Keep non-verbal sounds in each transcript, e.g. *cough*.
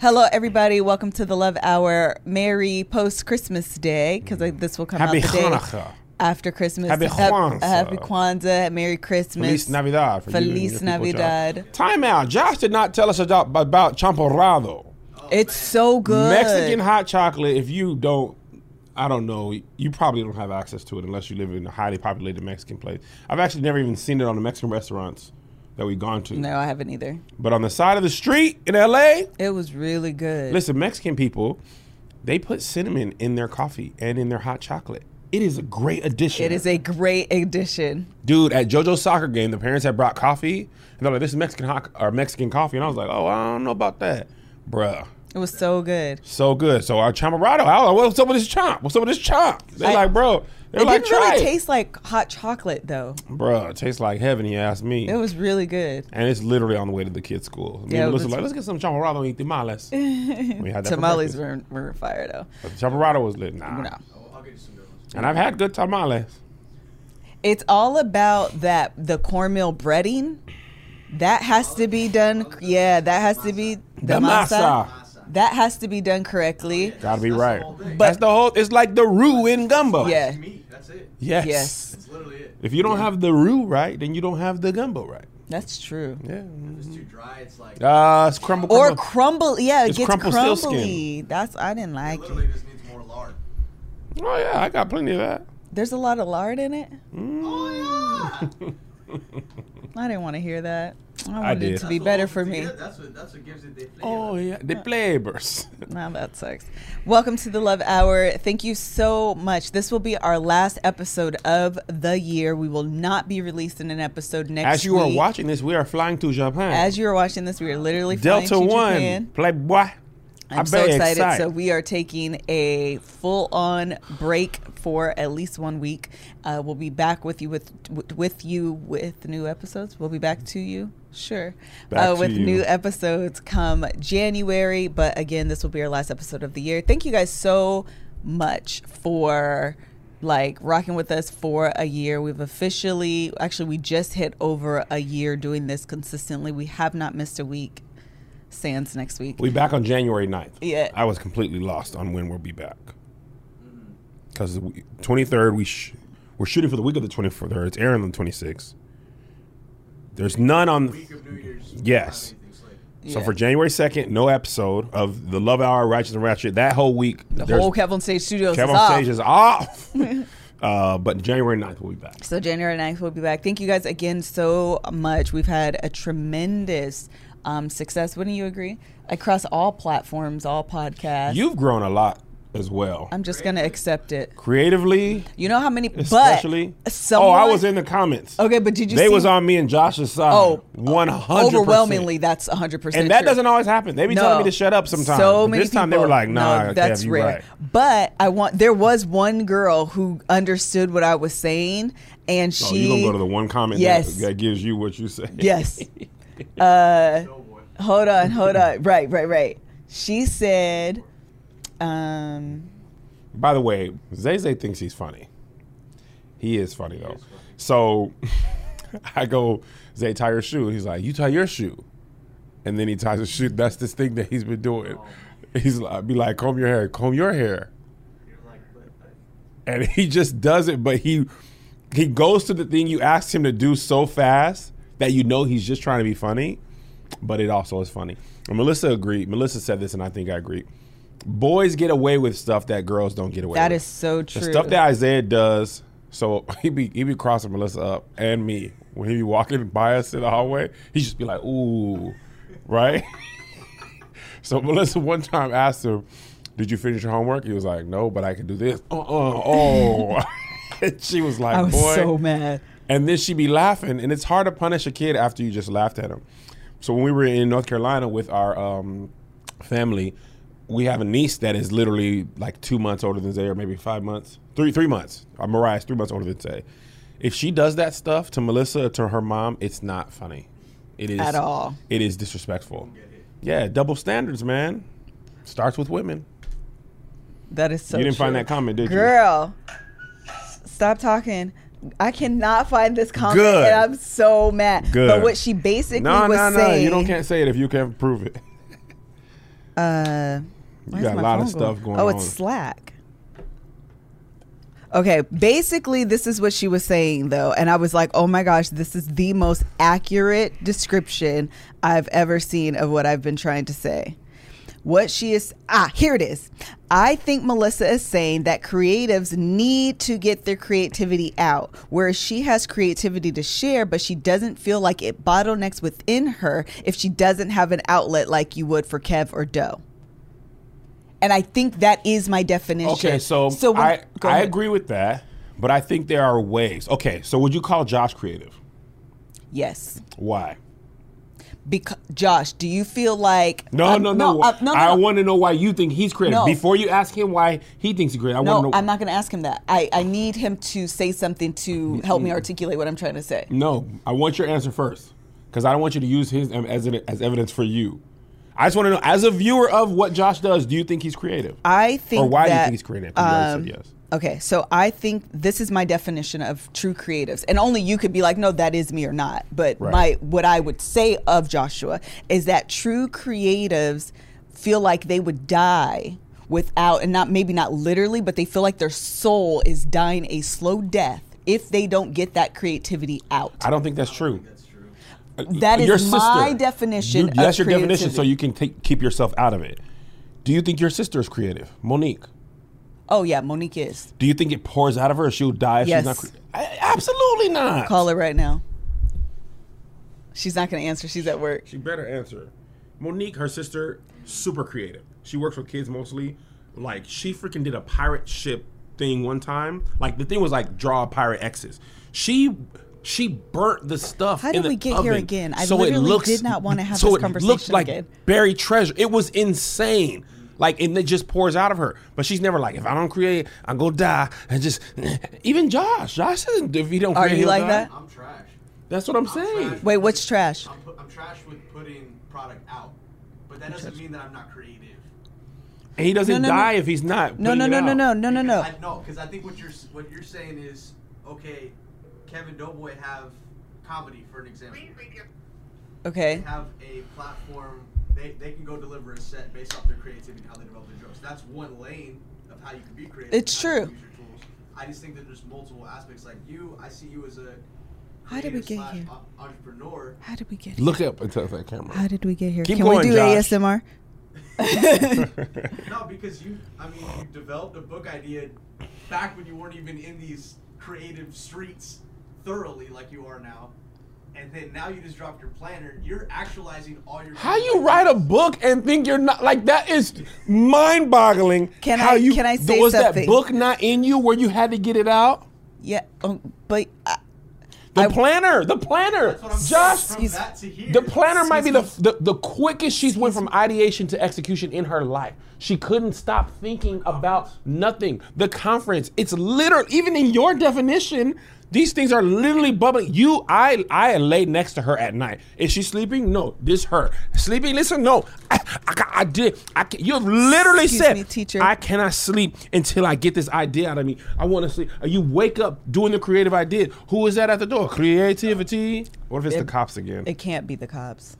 Hello, everybody. Welcome to the Love Hour. Merry post Christmas Day, because this will come Happy out the day Hanukkah. after Christmas. Happy Hap- Kwanzaa. Happy Kwanzaa. Merry Christmas. Feliz Navidad. For you Feliz people, Navidad. Time out. Josh did not tell us about, about champurrado. It's so good. Mexican hot chocolate, if you don't, I don't know, you probably don't have access to it unless you live in a highly populated Mexican place. I've actually never even seen it on the Mexican restaurants that we've gone to. No, I haven't either. But on the side of the street in LA, It was really good. listen, Mexican people, they put cinnamon in their coffee and in their hot chocolate. It is a great addition. It is a great addition. dude at JoJo's soccer game. The parents had brought coffee, and they're like, "This is Mexican hot or Mexican coffee," and I was like, "Oh, I don't know about that, bruh." It was so good. So good. So our champurrado, I was like, "What's up with this chomp? What's up with this chomp?" They're I- like, "Bro," they're It like, didn't really it." taste like hot chocolate, though. Bro, it tastes like heaven. He asked me, It was really good. and it's literally on the way to the kids' school. Me Yeah, and Melissa like, "Let's get some champurrado and eat tamales." *laughs* we had that Tamales were, were fire, though. But the champurrado was lit. Nah. No. And I've had good tamales. It's all about that the cornmeal breading. That has to be done. Yeah, that has to be the, The masa. masa. That has to be done correctly. Gotta be right. But- That's the whole. It's like the roux in gumbo. Yeah. meat. That's it. Yes. Yes. That's literally it. If you don't have the roux right, then you don't have the gumbo right. That's true. Yeah. It's too dry. It's like Uh, it's crumble. Or crumble. crumble. Yeah, it It's gets crumple sealskin. crumbly. That's I didn't like literally it. just needs more lard. oh yeah, I got plenty of that. There's a lot of lard in it. Mm. *laughs* I didn't want to hear that. I wanted it to be That's better for me. together. That's what that's what gives it the flavor. Oh yeah, the flavors. *laughs* Now that sucks. Welcome to the Love Hour. Thank you so much. This will be our last episode of the year. We will not be releasing an episode next As you are watching this, we are flying to Japan. As you are watching this, we are literally flying Delta to One, Japan. Playboy. I'm I'm so excited. excited. So we are taking a full-on break for at least one week. Uh, we'll be back with you with with you with new episodes. We'll be back to you, sure, uh, with you. new episodes come January. But again, this will be our last episode of the year. Thank you guys so much for like rocking with us for a year. We've officially, actually, we just hit over a year doing this consistently. We have not missed a week. Sans next week. We'll be back on January 9th. Yeah. I was completely lost on when we'll be back. Because twenty third, we sh- we're shooting for the week of the twenty third. It's airing on the twenty sixth. There's none on. The week of New Year's. Yes. So Yeah. for January second, no episode of the Love Hour, Righteous and Ratchet. That whole week, The whole Kev on Stage Studios Kev is on off. stage is off. *laughs* *laughs* uh, but January 9th, we'll be back. So January 9th, we'll be back. Thank you guys again so much. We've had a tremendous um, success. Wouldn't you agree? Across all platforms, all podcasts. You've grown a lot as well. I'm just gonna accept it. Creatively, You know how many? especially. But someone, oh, I was in the comments. Okay, but did you? They see, was on me and Josh's side. Oh, 100 Overwhelmingly, that's 100. percent And that doesn't always happen. They be telling me to shut up sometimes. So many this time they were like, nah, no, that's you rare. right. But I want. There was one girl who understood what I was saying, and she. Oh, you gonna go to the one comment Yes. that, that gives you what you say. Yes. *laughs* *laughs* uh, Oh hold on, hold on. *laughs* Right, right, right. She said, um, By the way, Zay Zay thinks he's funny. He is funny though. So *laughs* I go, Zay, tie your shoe. He's like, you tie your shoe. And then he ties his shoe. That's this thing that he's been doing. He's like, be like, comb your hair, comb your hair. Like, but, but And he just does it, but he he goes to the thing you asked him to do so fast that you know he's just trying to be funny, but it also is funny. And Melissa agreed. Melissa said this, and I think I agree. Boys get away with stuff that girls don't get away that with. is so true. The stuff that Isaiah does. So *laughs* he be he be crossing Melissa up and me when he be walking *laughs* by us in the hallway. He just be like, "Ooh," right? *laughs* So Melissa one time asked him, "Did you finish your homework?" He was like, "No, but I can do this." Uh, uh oh. She was like, I was "Boy." so mad. And then she'd be laughing, and it's hard to punish a kid after you just laughed at him. So when we were in North Carolina with our um, family, we have a niece that is literally like two months older than Zay, or maybe five months, three three months. Uh, Mariah's three months older than Zay. If she does that stuff to Melissa, to her mom, it's not funny. It is At all. It is disrespectful. Yeah, double standards, man. Starts with women. That is so you didn't find that comment, did you? Girl, stop talking. I cannot find this comment, Good. and I'm so mad. Good. But what she basically No, was no, no. saying, You don't can't say it if you can't prove it. Uh, You got a lot of stuff going Oh, on. it's Slack. Okay, basically, this is what she was saying, though. And I was like, oh my gosh, this is the most accurate description I've ever seen of what I've been trying to say. What she is, ah, here it is. I think Melissa is saying that creatives need to get their creativity out, whereas she has creativity to share, but she doesn't feel like it bottlenecks within her if she doesn't have an outlet like you would for Kev or Doe. And I think that is my definition. Okay, so, when- I I agree with that, but I think there are ways. Okay, so would you call Josh creative? Yes. Why? Because Josh, do you feel like No, um, no, no. uh, no, no, I no. want to know why you think he's creative. No. Before you ask him why he thinks he's creative, I No, want to know. I'm not going to ask him that. I, I need him to say something to help me articulate what I'm trying to say. No, I want your answer first, because I don't want you to use his um, as as evidence for you. I just want to know, as a viewer of what Josh does, do you think he's creative? I think or why do you think he's creative? 'Cause you already um, said yes. Okay, so I think this is my definition of true creatives, and only you could be like, no, that is me or not. But Right. my what I would say of Joshua is that true creatives feel like they would die without, and not maybe not literally, but they feel like their soul is dying a slow death if they don't get that creativity out. I don't think that's true. That's true. Uh, that is Your my definition. You- that's of your definition, so you can take, keep yourself out of it. Do you think your sister is creative, Monique? Oh yeah, Monique is. Do you think it pours out of her? or She'll die if Yes. she's not. Cre- I- absolutely not. Call her right now. She's not going to answer. She's at work. She better answer. Monique, her sister, super creative. She works with kids mostly. Like she freaking did a pirate ship thing one time. Like the thing was like draw pirate X's. She she burnt the stuff. How in did the we get here again? I so it literally looks, did not wanna have so this it conversation looked like again. buried treasure. It was insane. Like and it just pours out of her. But she's never like, if I don't create, I'm gonna die. And just *laughs* even Josh. Josh says if he don't Are create, you like die. that? I'm trash. That's what I'm I'm saying. trash. Wait, what's trash? I'm, pu- I'm trash with putting product out, but that doesn't mean that I'm not creative. And he doesn't No, no, no. die if he's not. No, no, no, it no, out. no, no, no, no. I, no, because I think what you're what you're saying is okay. Kevin Doughboy have comedy for an example. Okay. They have a platform. They, they can go deliver a set based off their creativity and how they develop their jokes. That's one lane of how you can be creative. It's and how you true. use your tools. I just think that there's multiple aspects. Like you, I see you as a How did we get slash here? Entrepreneur. How did we get here? Look up into that camera. How did we get here? Keep Can going, we do Josh. ASMR? *laughs* No, because you, I mean, you developed a book idea back when you weren't even in these creative streets thoroughly like you are now. And then now you just dropped your planner. You're actualizing all your. How you write a book and think you're not like that is mind-boggling. Can how I- you, can I say was something? that book not in you where you had to get it out? Yeah, um, but uh, The I- planner, the planner, That's Josh. From that to here. The planner might be the, the the quickest she's went from ideation to execution in her life. She couldn't stop thinking about nothing. The conference, it's literally even in your definition, these things are literally bubbling. You, I, I lay next to her at night. Is she sleeping? No, this her sleeping. Listen, no, I, I, I did. I, can- you have literally Excuse said, me, teacher. I cannot sleep until I get this idea out of me. I want to sleep. You wake up doing the creative idea. Who is that at the door? Creativity. What if it's the cops again? it can't be the cops.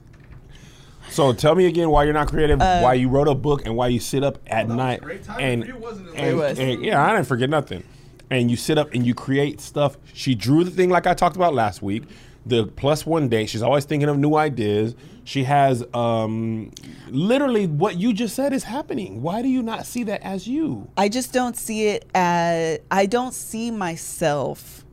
So tell me again why you're not creative, Uh, why you wrote a book, and why you sit up at that night. great timing and, for you, wasn't it? and- It was. and- yeah, I didn't forget nothing. And you sit up and you create stuff. She drew the thing like I talked about last week. The plus one date. She's always thinking of new ideas. She has um, literally what you just said is happening. Why do you not see that as you? I just don't see it as I don't see myself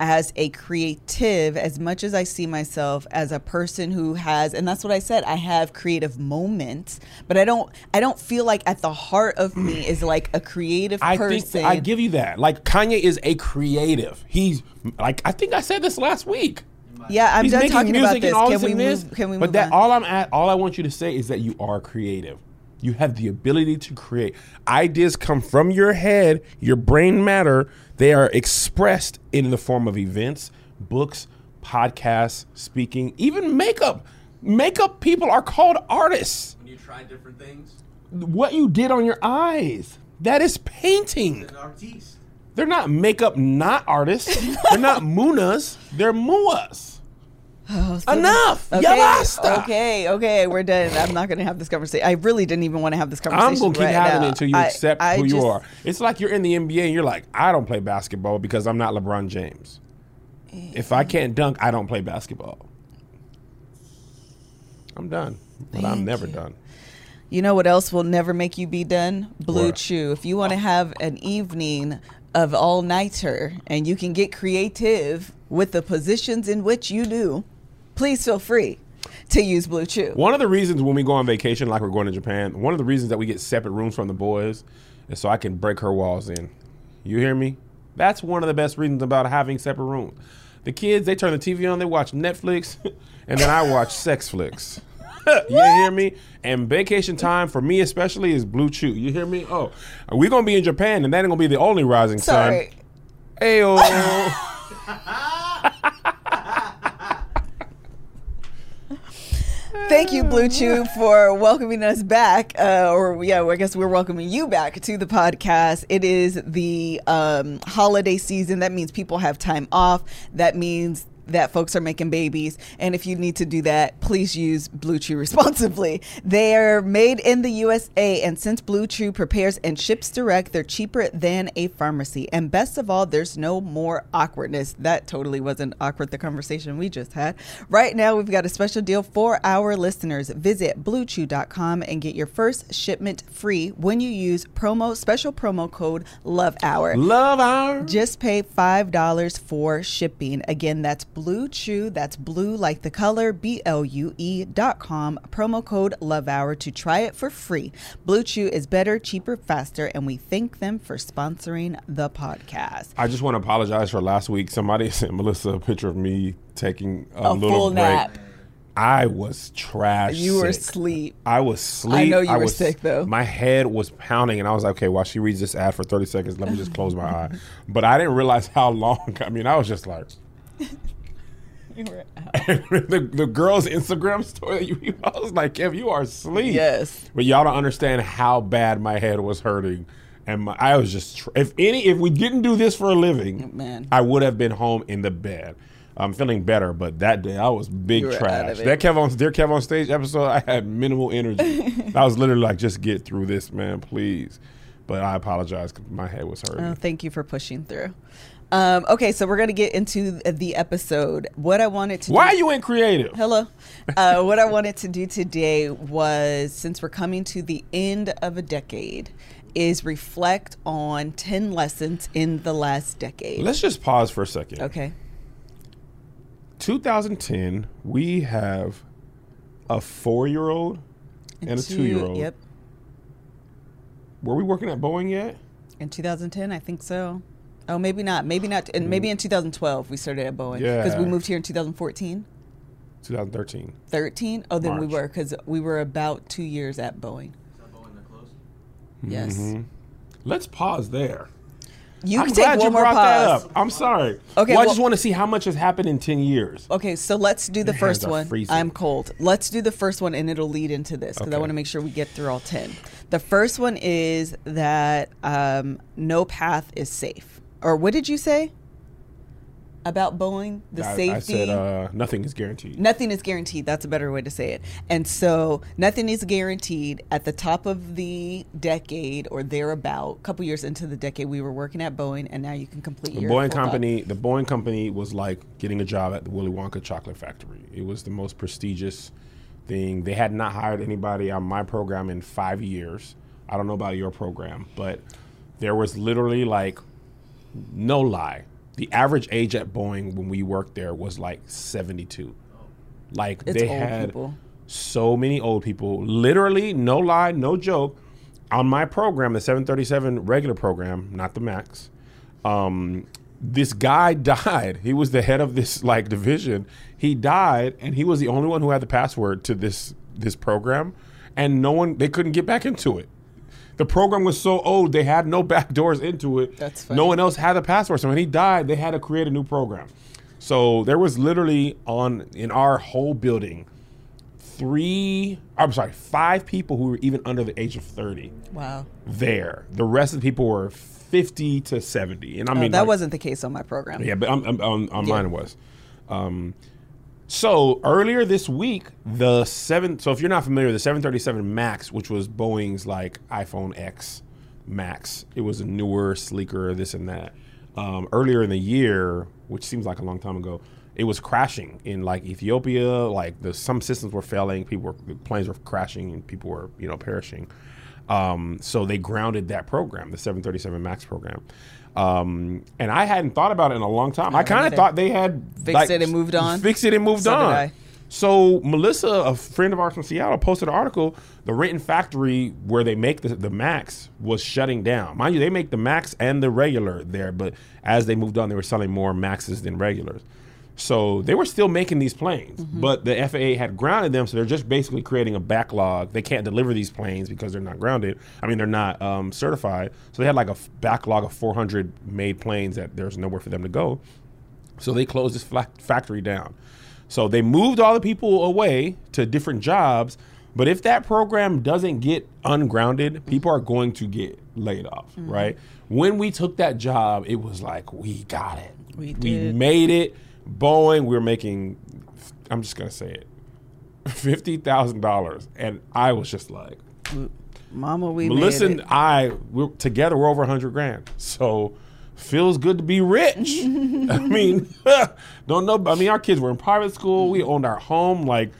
as a creative as much as I see myself as a person who has and that's what I said I have creative moments but I don't I don't feel like at the heart of me is like a creative I person think I give you that. Like Kanye is a creative. He's like I think I said this last week. yeah I'm He's done talking about this can we move can we but that on? all I'm at all I want you to say is that you are creative. You have the ability to create. Ideas come from your head, your brain matter. They are expressed in the form of events, books, podcasts, speaking, even makeup. Makeup people are called artists. When you try different things, What you did on your eyes, that is painting. an artiste. They're not makeup not artists. They're not *laughs* munas. They're muas. Oh, Enough. Okay, Ya basta. okay, okay, we're done. I'm not going to have this conversation. I really didn't even want to have this conversation. I'm conversation. gonna keep right having now. it until you I- accept I who you are. It's like you're in the NBA and you're like, I don't play basketball because I'm not LeBron James. If I can't dunk, I don't play basketball. I'm done, but I'm never done. You know what else will never make you be done? Blue What? Chew. If you want to have an evening of all nighter and you can get creative with the positions in which you do, please feel free to use Blue Chew. One of the reasons when we go on vacation, like we're going to Japan, one of the reasons that we get separate rooms from the boys is so I can break her walls in. You hear me? That's one of the best reasons about having separate rooms. The kids, they turn the TV on, they watch Netflix, *laughs* and then I watch sex flicks. *laughs* you hear me? And vacation time for me especially is Blue Chew. You hear me? Oh, we're gonna be in Japan, and that ain't gonna be the only rising Sorry. sun. Ayo. *laughs* Thank you, Blue Chew, for welcoming us back. Uh, or, yeah, I guess we're welcoming you back to the podcast. It is the um, holiday season. That means people have time off. That means that folks are making babies. And if you need to do that, please use Blue Chew responsibly. *laughs* They're made in the USA. And since Blue Chew prepares and ships direct, they're cheaper than a pharmacy. And best of all, there's no more awkwardness. That totally wasn't awkward, the conversation we just had. Right now, we've got a special deal for our listeners. Visit bluechew.com and get your first shipment free when you use promo special promo code Love Hour. Love Hour. Just pay $5 for shipping. Again, that's Blue Chew. That's blue like the color, B L U E dot com. Promo code Love Hour to try it for free. Blue Chew is better, cheaper, faster, and we thank them for sponsoring the podcast. I just want to apologize for last week. Somebody *laughs* sent Melissa a picture of me taking a, A little full break. nap. I was trash. You were sick. asleep. I was sleep. I know you were was, sick, though. My head was pounding, and I was like, okay, while she reads this ad for 30 seconds, let me just close my *laughs* eye. But I didn't realize how long. *laughs* I mean, I was just like, *laughs* Were *laughs* the, the girl's Instagram story. *laughs* You, I was like, Kev, you are asleep. Yes. But y'all don't understand how bad my head was hurting. And my, I was just, tr- if any, if we didn't do this for a living, oh, Man. I would have been home in the bed. I'm feeling better, but that day I was big You were out trash. of it. That Kev on, dear Kev on stage episode, I had minimal energy. I was literally like, just get through this, man, please. But I apologize. 'cause My head was oh, hurting. Oh, thank you for pushing through. Um, okay, so we're going to get into the episode. What I wanted to Why do- are you in creative? Hello. Uh, what I wanted to do today was, since we're coming to the end of a decade, is reflect on 10 lessons in the last decade. Let's just pause for a second. okay. 2010, we have a four year old and a two year old. Yep. Were we working at Boeing yet? In 2010, I think so. Oh, maybe not. Maybe not. And maybe in 2012 we started at Boeing because we moved here in 2014, 2013. 13. Oh, then we were because we were about two years at Boeing. Is that Boeing that close? Yes. Mm-hmm. Let's pause there. You I'm can glad take you one more brought that pause. up. I'm sorry. Okay, Well, I just want to see how much has happened in 10 years. Okay, so let's do the Your first one. freezing. I'm cold. Let's do the first one, and it'll lead into this because I want to make sure we get through all ten. The first one is that um, no path is safe. Or what did you say about Boeing? The I, safety. I said uh, nothing is guaranteed. Nothing is guaranteed. That's a better way to say it. And so nothing is guaranteed. At the top of the decade or thereabout, a couple years into the decade, we were working at Boeing, and now you can complete The your Boeing company, the Boeing company was like getting a job at the Willy Wonka chocolate factory. It was the most prestigious thing. They had not hired anybody on my program in five years. I don't know about your program, but there was literally like no lie, the average age at Boeing when we worked there was like 72. Like It's they had people. so many old people. Literally, no lie, no joke. On my program, the 737 regular program, not the Max, um, this guy *laughs* died. He was the head of this like division. He died, and he was the only one who had the password to this this program, and no one they couldn't get back into it. The program was so old they had no *laughs* back doors into it. That's funny. No one else had the password. So when he died, they had to create a new program. So there was literally on in our whole building three I'm sorry, five people who were even under the age of 30 Wow. there. The rest of the people were 50 to 70. And I Oh, mean that like- wasn't the case on my program. yeah, but I'm, I'm, on, on Yeah. mine it was. Um, so earlier this week, the seven. So if you're not familiar, the 737 Max, which was Boeing's like iPhone X Max, it was a newer, sleeker, this and that. Um, earlier in the year, which seems like a long time ago, it was crashing in like Ethiopia. Like the some systems were failing, people were planes were crashing, and people were you know perishing. Um, so they grounded that program, the 737 Max program. Um, and I hadn't thought about it in a long time. I, kind of thought they had Fixed it and moved on? Fixed it and moved So on. I. So Melissa, a friend of ours from Seattle, posted an article. The Renton factory where they make the, the Max was shutting down. Mind you, they make the Max and the regular there, but as they moved on, they were selling more Maxes than regulars. So they were still making these planes, Mm-hmm. but the FAA had grounded them. So they're just basically creating a backlog. They can't deliver these planes because they're not grounded. I mean, they're not um, certified. So they had like a f- backlog of 400 made planes that there's nowhere for them to go. So they closed this fla- factory down. So they moved all the people away to different jobs. But if that program doesn't get ungrounded, people are going to get laid off, right? When we took that job, it was like, we got it. We We made it. Boeing, we were making, I'm just going to say it, $50,000. And I was just like, Mama, we Melissa made and it. I, we're together, we're over 100 grand. So feels good to be rich. *laughs* I mean, *laughs* don't know. I mean, our kids were in private school. We owned our home. Like,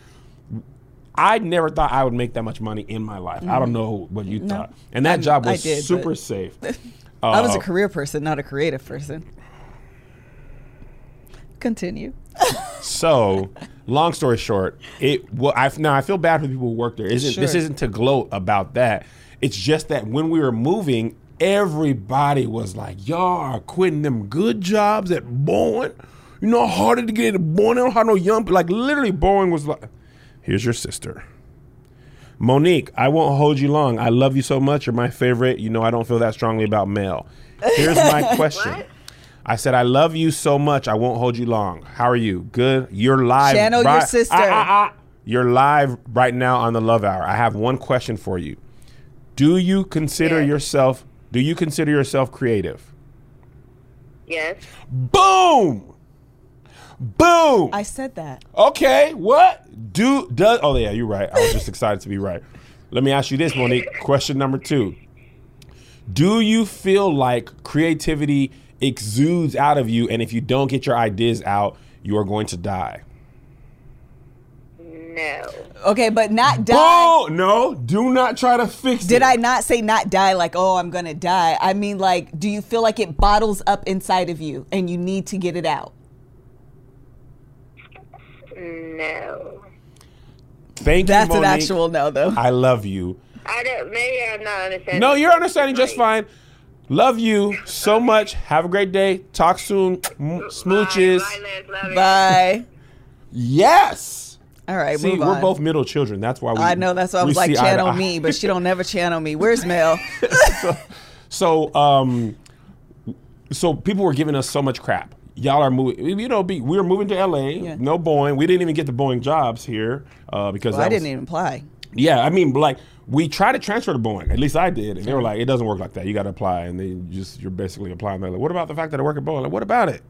I never thought I would make that much money in my life. I don't know what you thought. And that I'm- job was did, super safe. *laughs* I was Uh, a career person, not a creative person. Continue. So, long story short, it well, I now I feel bad for the people who work there. Isn't this isn't to gloat about that? It's just that when we were moving, everybody was like, "Y'all are quitting them good jobs at Boeing. You know how hard it to get into Boeing. They don't have no young like literally Boeing was like, here's your sister." Monique, I won't hold you long. I love you so much. You're my favorite. You know I don't feel that strongly about Mel. Here's my *laughs* question. I said I love you so much. I won't hold you long. How are you? Good. You're live. Channel your sister. Ah, ah, ah. You're live right now on the Love Hour. I have one question for you. Do you consider Yeah. yourself? Do you consider yourself creative? Yes. Boom. Boom. I said that. Okay, what do does? Oh yeah, you're right. I was just *laughs* excited to be right. Let me ask you this, Monique. Question number two: Do you feel like creativity exudes out of you, and if you don't get your ideas out, you are going to die? No. Okay, but not die. Oh no! Do not try to fix it. Did I not say not die like, oh, I'm going to die? I mean, like, do you feel like it bottles up inside of you and you need to get it out? No. Thank That's you, That's an actual no, though. I love you. I don't. Maybe I'm not understanding. No, you're understanding just fine. Love you so much. Have a great day. Talk soon. Smooches. Bye, bye, Liz. Love you. Bye. Yes. All right, See, move we're on. both middle children. That's why we. I know that's why I we was like see eye channel me, but she don't *laughs* never channel me. Where's Mel? *laughs* *laughs* So, um, so people were giving us so much crap. Y'all are moving. You know, be, we were moving to LA. Yeah. No Boeing. We didn't even get the Boeing jobs here uh, because Well, I was- didn't even apply. Yeah, I mean, like we tried to transfer to Boeing. At least I did, and they were like, "It doesn't work like that. You got to apply." And then just you're basically applying. They're like, "What about the fact that I work at Boeing?" Like, what about it?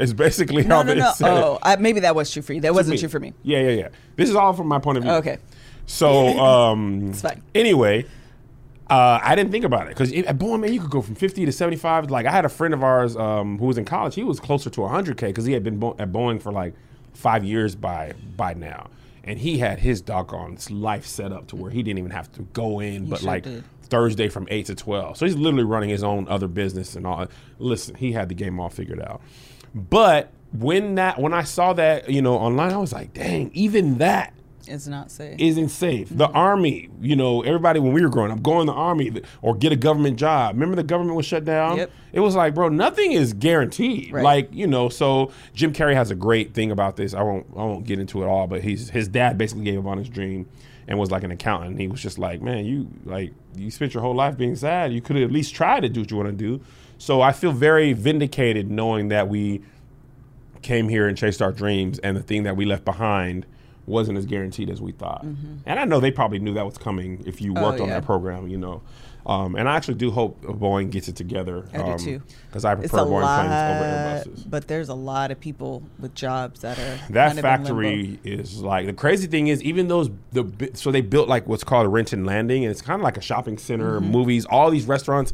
It's basically No, how no, they no. said. Oh, I, maybe that was true for you. That wasn't me. true for me. Yeah, yeah, yeah. This is all from my point of view. Okay. So, um. *laughs* Anyway, uh, I didn't think about it because at Boeing, man, you could go from 50 to 75. Like, I had a friend of ours um, who was in college. He was closer to 100K because he had been bo- at Boeing for like five years by by now. And he had his doggone life set up to where he didn't even have to go in, but sure like did. Thursday from eight to twelve. So he's literally running his own other business and all. Listen, he had the game all figured out. But when that when I saw that you know online, I was like, dang, even that It's not safe. isn't safe. The mm-hmm. army, you know, everybody when we were growing up, go in the army or get a government job. Remember the government was shut down? Yep. It was like, bro, nothing is guaranteed. Right. Like, you know, so Jim Carrey has a great thing about this. I won't I won't get into it all, but he's his dad basically gave up on his dream and was like an accountant. And he was just like, Man, you like you spent your whole life being sad. You could have at least tried to do what you want to do. So I feel very vindicated knowing that we came here and chased our dreams, and the thing that we left behind wasn't as guaranteed as we thought. And I know they probably knew that was coming if you Mm-hmm. Oh, worked on yeah. that program, you know. Um, and I actually do hope Boeing gets it together. I do too. Because I prefer Boeing lot, planes over Airbuses. but there's a lot of people with jobs that are That kind of in limbo. factory is like the crazy thing is even those the so they built like what's called a Renton Landing and it's kind of like a shopping center, Mm-hmm. movies, all these restaurants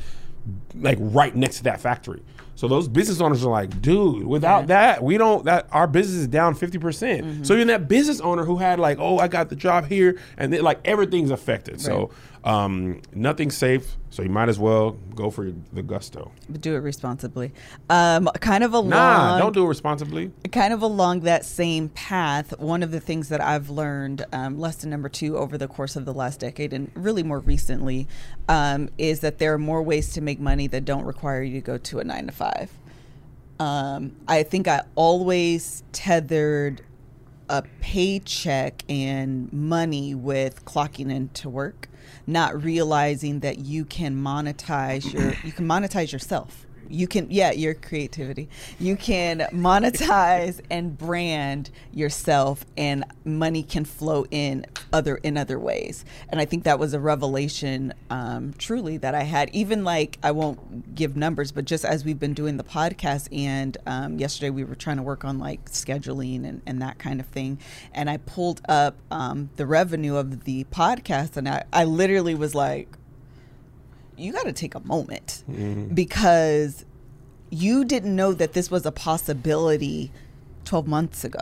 like right next to that factory. So those business owners are like, dude, without that, we don't that our business is down 50%. percent Mm-hmm. So even that business owner who had like, oh, I got the job here and then like everything's affected. So um nothing's safe. So you might as well go for the gusto. But do it responsibly. Um, kind of along, Nah, don't do it responsibly. kind of along that same path. One of the things that I've learned, um, lesson number two, over the course of the last decade, and really more recently, um, is that there are more ways to make money that don't require you to go to a nine to five. Um, I think I always tethered a paycheck and money with clocking into work, not realizing that you can monetize your you can monetize yourself. You can yeah, your creativity. You can monetize *laughs* and brand yourself and money can flow in other in other ways. And I think that was a revelation um, truly that I had. Even like I won't give numbers, but just as we've been doing the podcast and um, yesterday we were trying to work on like scheduling and, and that kind of thing. And I pulled up um, the revenue of the podcast and I, I literally was like, you got to take a moment because you didn't know that this was a possibility 12 months ago.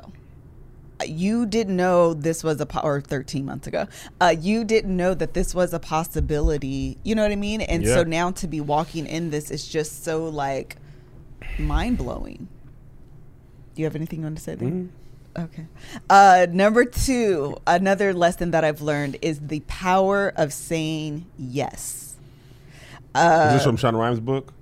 You didn't know this was a po- or 13 months ago. Uh, you didn't know that this was a possibility. You know what I mean? And so now to be walking in this is just so like mind blowing. Do you have anything you want to say there? Okay. Uh, number two, another lesson that I've learned is the power of saying yes. Uh, Is this from Shonda Rhimes' book?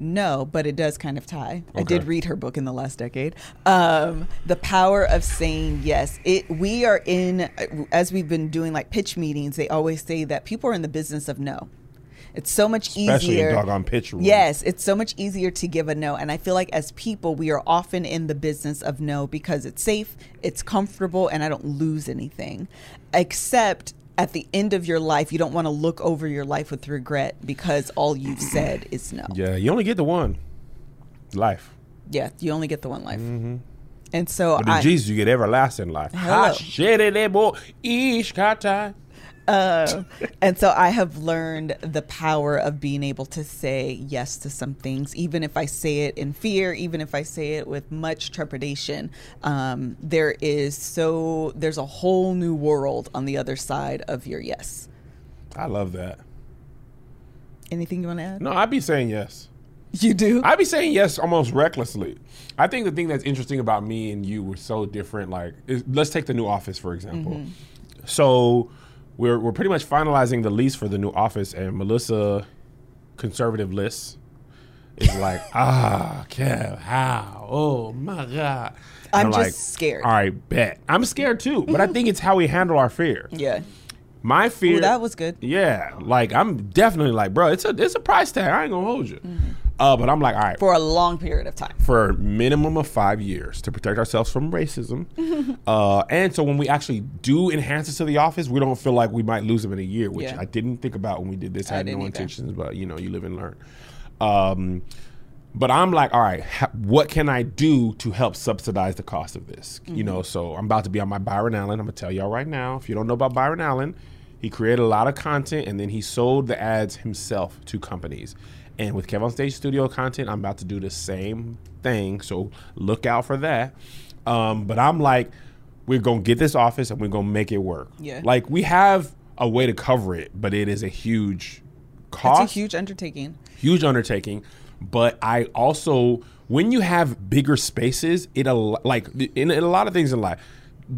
No, but it does kind of tie. I did read her book in the last decade. Um, the power of saying yes. It. We are in as we've been doing like pitch meetings. They always say that people are in the business of no. It's so much easier. Especially easier. doggone pitch room. Yes, it's so much easier to give a no. And I feel like as people, we are often in the business of no because it's safe, it's comfortable, and I don't lose anything. Except at the end of your life, you don't want to look over your life with regret because all you've said is no. Yeah, you only get the one life. Yeah, you only get the one life. Mm-hmm. And so But in I, Jesus, you get everlasting life. Hello. Ha, shedebo, ish, kata. uh, and so I have learned the power of being able to say yes to some things, even if I say it in fear, even if I say it with much trepidation. Um, there is so there's a whole new world on the other side of your yes. I love that. Anything you want to add? No, I'd be saying yes. You do. I'd be saying yes almost recklessly. I think the thing that's interesting about me and you were so different. Like, is, let's take the new office for example. Mm-hmm. So we're we're pretty much finalizing the lease for the new office, and Melissa, conservative list, is like, *laughs* ah, Kev, how? Oh my god. And I'm just like, scared. All right, bet. I'm scared too, but I think it's how we handle our fear. yeah. My fear. Ooh, that was good. Yeah, like I'm definitely like, bro, it's a it's a price tag. I ain't gonna hold you. Uh, but I'm like, all right, For a long period of time. for a minimum of five years to protect ourselves from racism. *laughs* uh, and so when we actually do enhances to the office, we don't feel like we might lose them in a year, which Yeah. I didn't think about when we did this. I, I had no either. intentions, but you know, you live and learn. Um, but I'm like, all right, ha- what can I do to help subsidize the cost of this? You know, so I'm about to be on my Byron Allen. I'm gonna tell y'all right now. If you don't know about Byron Allen, he created a lot of content and then he sold the ads himself to companies. And with Kev on Stage Studio content, I'm about to do the same thing. So look out for that. Um, but I'm like, we're gonna get this office and we're gonna make it work. Yeah. Like we have a way to cover it, but it is a huge cost It's a huge undertaking. huge undertaking but i also when you have bigger spaces it al- like in, in a lot of things in life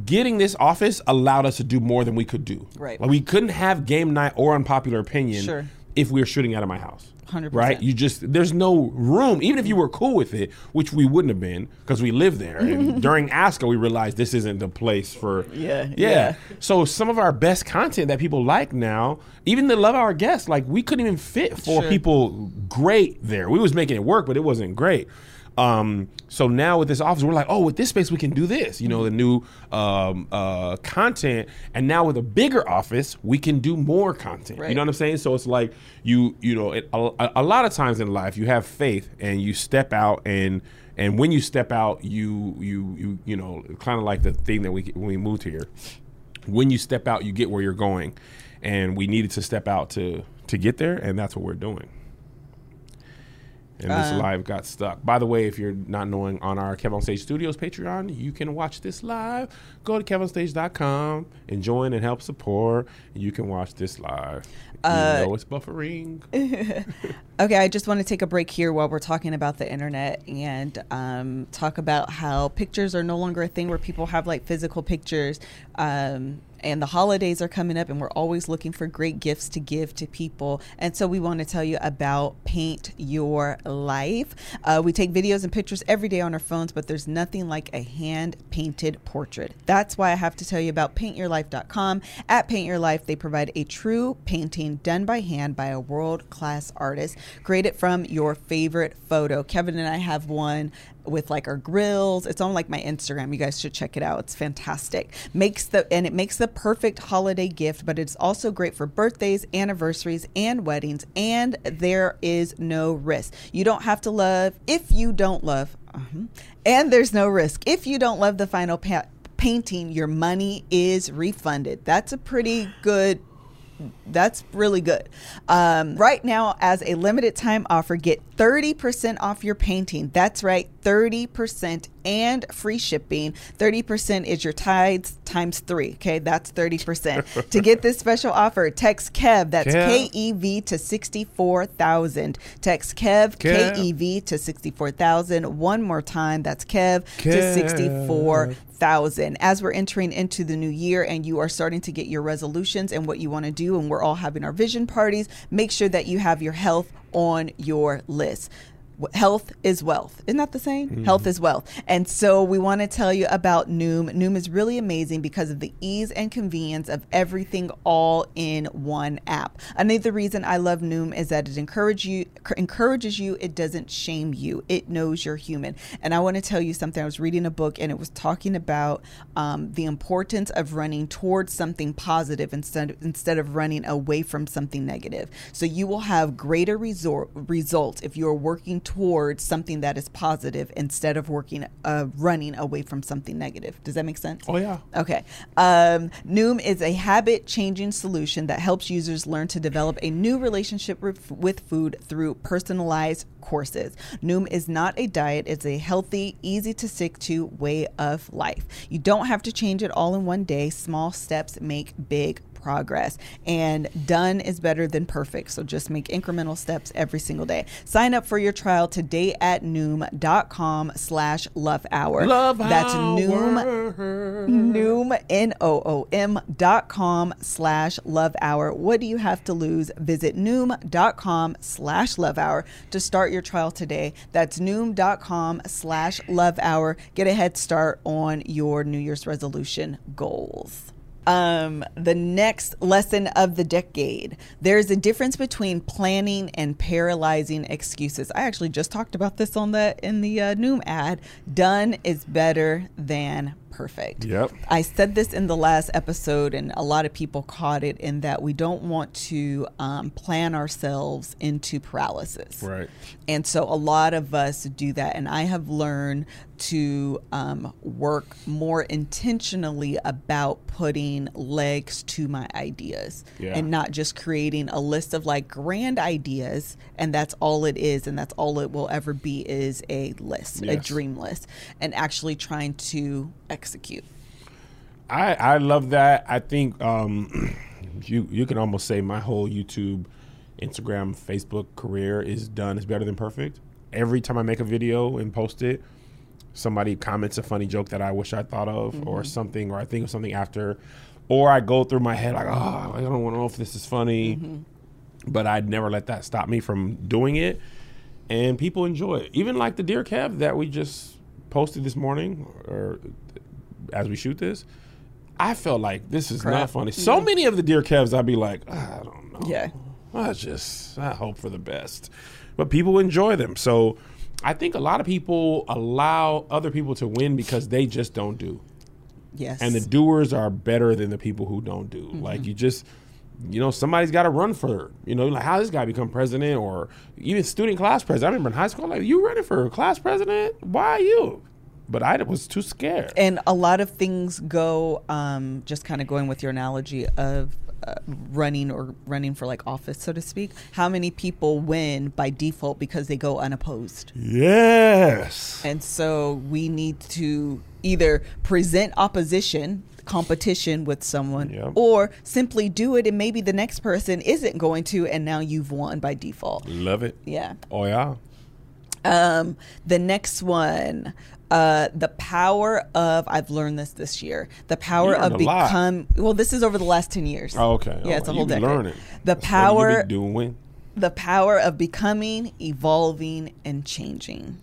getting this office allowed us to do more than we could do Right. like we couldn't have game night or unpopular opinion Sure. If we were shooting out of my house 100%. right you just there's no room even if you were cool with it which we wouldn't have been because we live there and *laughs* during asco we realized this isn't the place for Yeah, yeah yeah. so some of our best content that people like now even the Love Hour guests like we couldn't even fit for Sure. people great there we was making it work but it wasn't great um, so now with this office we're like oh with this space we can do this you know the new um, uh, content. And now with a bigger office we can do more content. You know what i'm saying? So it's like you you know it, a, a lot of times in life you have faith and you step out and and when you step out you you you you know kind of like the thing that we when we moved here. When you step out you get where you're going. And we needed to step out to to get there and that's what we're doing and this Uh. live got stuck. By the way, if you're not knowing on our Kevin on Stage Studios Patreon, you can watch this live. Go to kevonstage.com and join and help support. You can watch this live. Uh, you know it's buffering. *laughs* Okay, I just want to take a break here while we're talking about the internet and um, talk about how pictures are no longer a thing where people have like physical pictures. Um, and the holidays are coming up, and we're always looking for great gifts to give to people. And so, we want to tell you about Paint Your Life. Uh, we take videos and pictures every day on our phones, but there's nothing like a hand painted portrait. That's why I have to tell you about paintyourlife.com. At Paint Your Life, they provide a true painting done by hand by a world class artist. Created from your favorite photo. Kevin and I have one with like our grills. It's on like my Instagram. You guys should check it out. It's fantastic. Makes the and it makes the perfect holiday gift, but it's also great for birthdays, anniversaries, and weddings. And there is no risk. You don't have to love if you don't love. uh-huh. And there's no risk if you don't love the final pa- painting. Your money is refunded. That's a pretty good that's really good. Um, right now, as a limited time offer, get 30% off your painting. That's right, 30% and free shipping. 30% is your tides times three. Okay, that's 30%. *laughs* to get this special offer, text KEV, that's Kev. K E V to 64,000. Text KEV, K Kev. E V to 64,000. One more time, that's KEV, to Kev. 64 thousand as we're entering into the new year and you are starting to get your resolutions and what you want to do and we're all having our vision parties make sure that you have your health on your list Health is wealth. Isn't that the saying? Health is wealth. And so we want to tell you about Noom. Noom is really amazing because of the ease and convenience of everything all in one app. Another reason I love Noom is that it encourage you, encourages you. It doesn't shame you. It knows you're human. And I want to tell you something. I was reading a book and it was talking about um, the importance of running towards something positive instead instead of running away from something negative. So you will have greater resor- results if you are working towards something that is positive instead of working uh, running away from something negative. Does that make sense? Oh, yeah. Okay. Um, Noom is a habit changing solution that helps users learn to develop a new relationship with, with food through personalized courses. Noom is not a diet, it's a healthy, easy to stick to way of life. You don't have to change it all in one day. Small steps make big progress and done is better than perfect so just make incremental steps every single day sign up for your trial today at noom.com slash love hour Love that's noom hour. Noom, N O O M dot com slash love hour. What do you have to lose? Visit Noom.com slash love hour to start your trial today. That's Noom.com slash love hour. Get a head start on your New Year's resolution goals. Um, the next lesson of the decade. There's a difference between planning and paralyzing excuses. I actually just talked about this on the in the uh, Noom ad. Done is better than perfect. Yep. I said this in the last episode, and a lot of people caught it in that we don't want to um, plan ourselves into paralysis. Right. And so a lot of us do that. And I have learned to um, work more intentionally about putting legs to my ideas Yeah. and not just creating a list of like grand ideas. And that's all it is. And that's all it will ever be is a list, a dream list, and actually trying to execute. I I love that. I think um, *clears throat* you you can almost say my whole YouTube, Instagram, Facebook career is done. is better than perfect. Every time I make a video and post it, somebody comments a funny joke that I wish I thought of, or mm-hmm. something, or I think of something after, or I go through my head like, oh, I don't want to know if this is funny, mm-hmm. but I'd never let that stop me from doing it, and people enjoy it. Even like the deer cab that we just posted this morning, or as we shoot this. I felt like this is not Crap. funny. So many of the deer calves, I'd be like, ah, I don't know. Yeah. I just I hope for the best. But people enjoy them. So I think a lot of people allow other people to win because they just don't do. Yes. And the doers are better than the people who don't do. Mm-hmm. Like you just you know, somebody's got to run for, you know, like how this guy become president or even student class president. I remember in high school, like, you running for class president? Why you? But I was too scared. and a lot of things go um, just kind of going with your analogy of uh, running or running for like office so to speak how many people win by default because they go unopposed yes. and so we need to either present opposition competition with someone Yep. or simply do it and maybe the next person isn't going to and now you've won by default Love it. yeah Oh yeah. um, the next one, uh, the power of I've learned this this year. The power of become. Well, this is over the last ten years. Oh, okay. Yeah, it's a Oh, whole decade. learning. The That's power, doing. the power of becoming, evolving, and changing.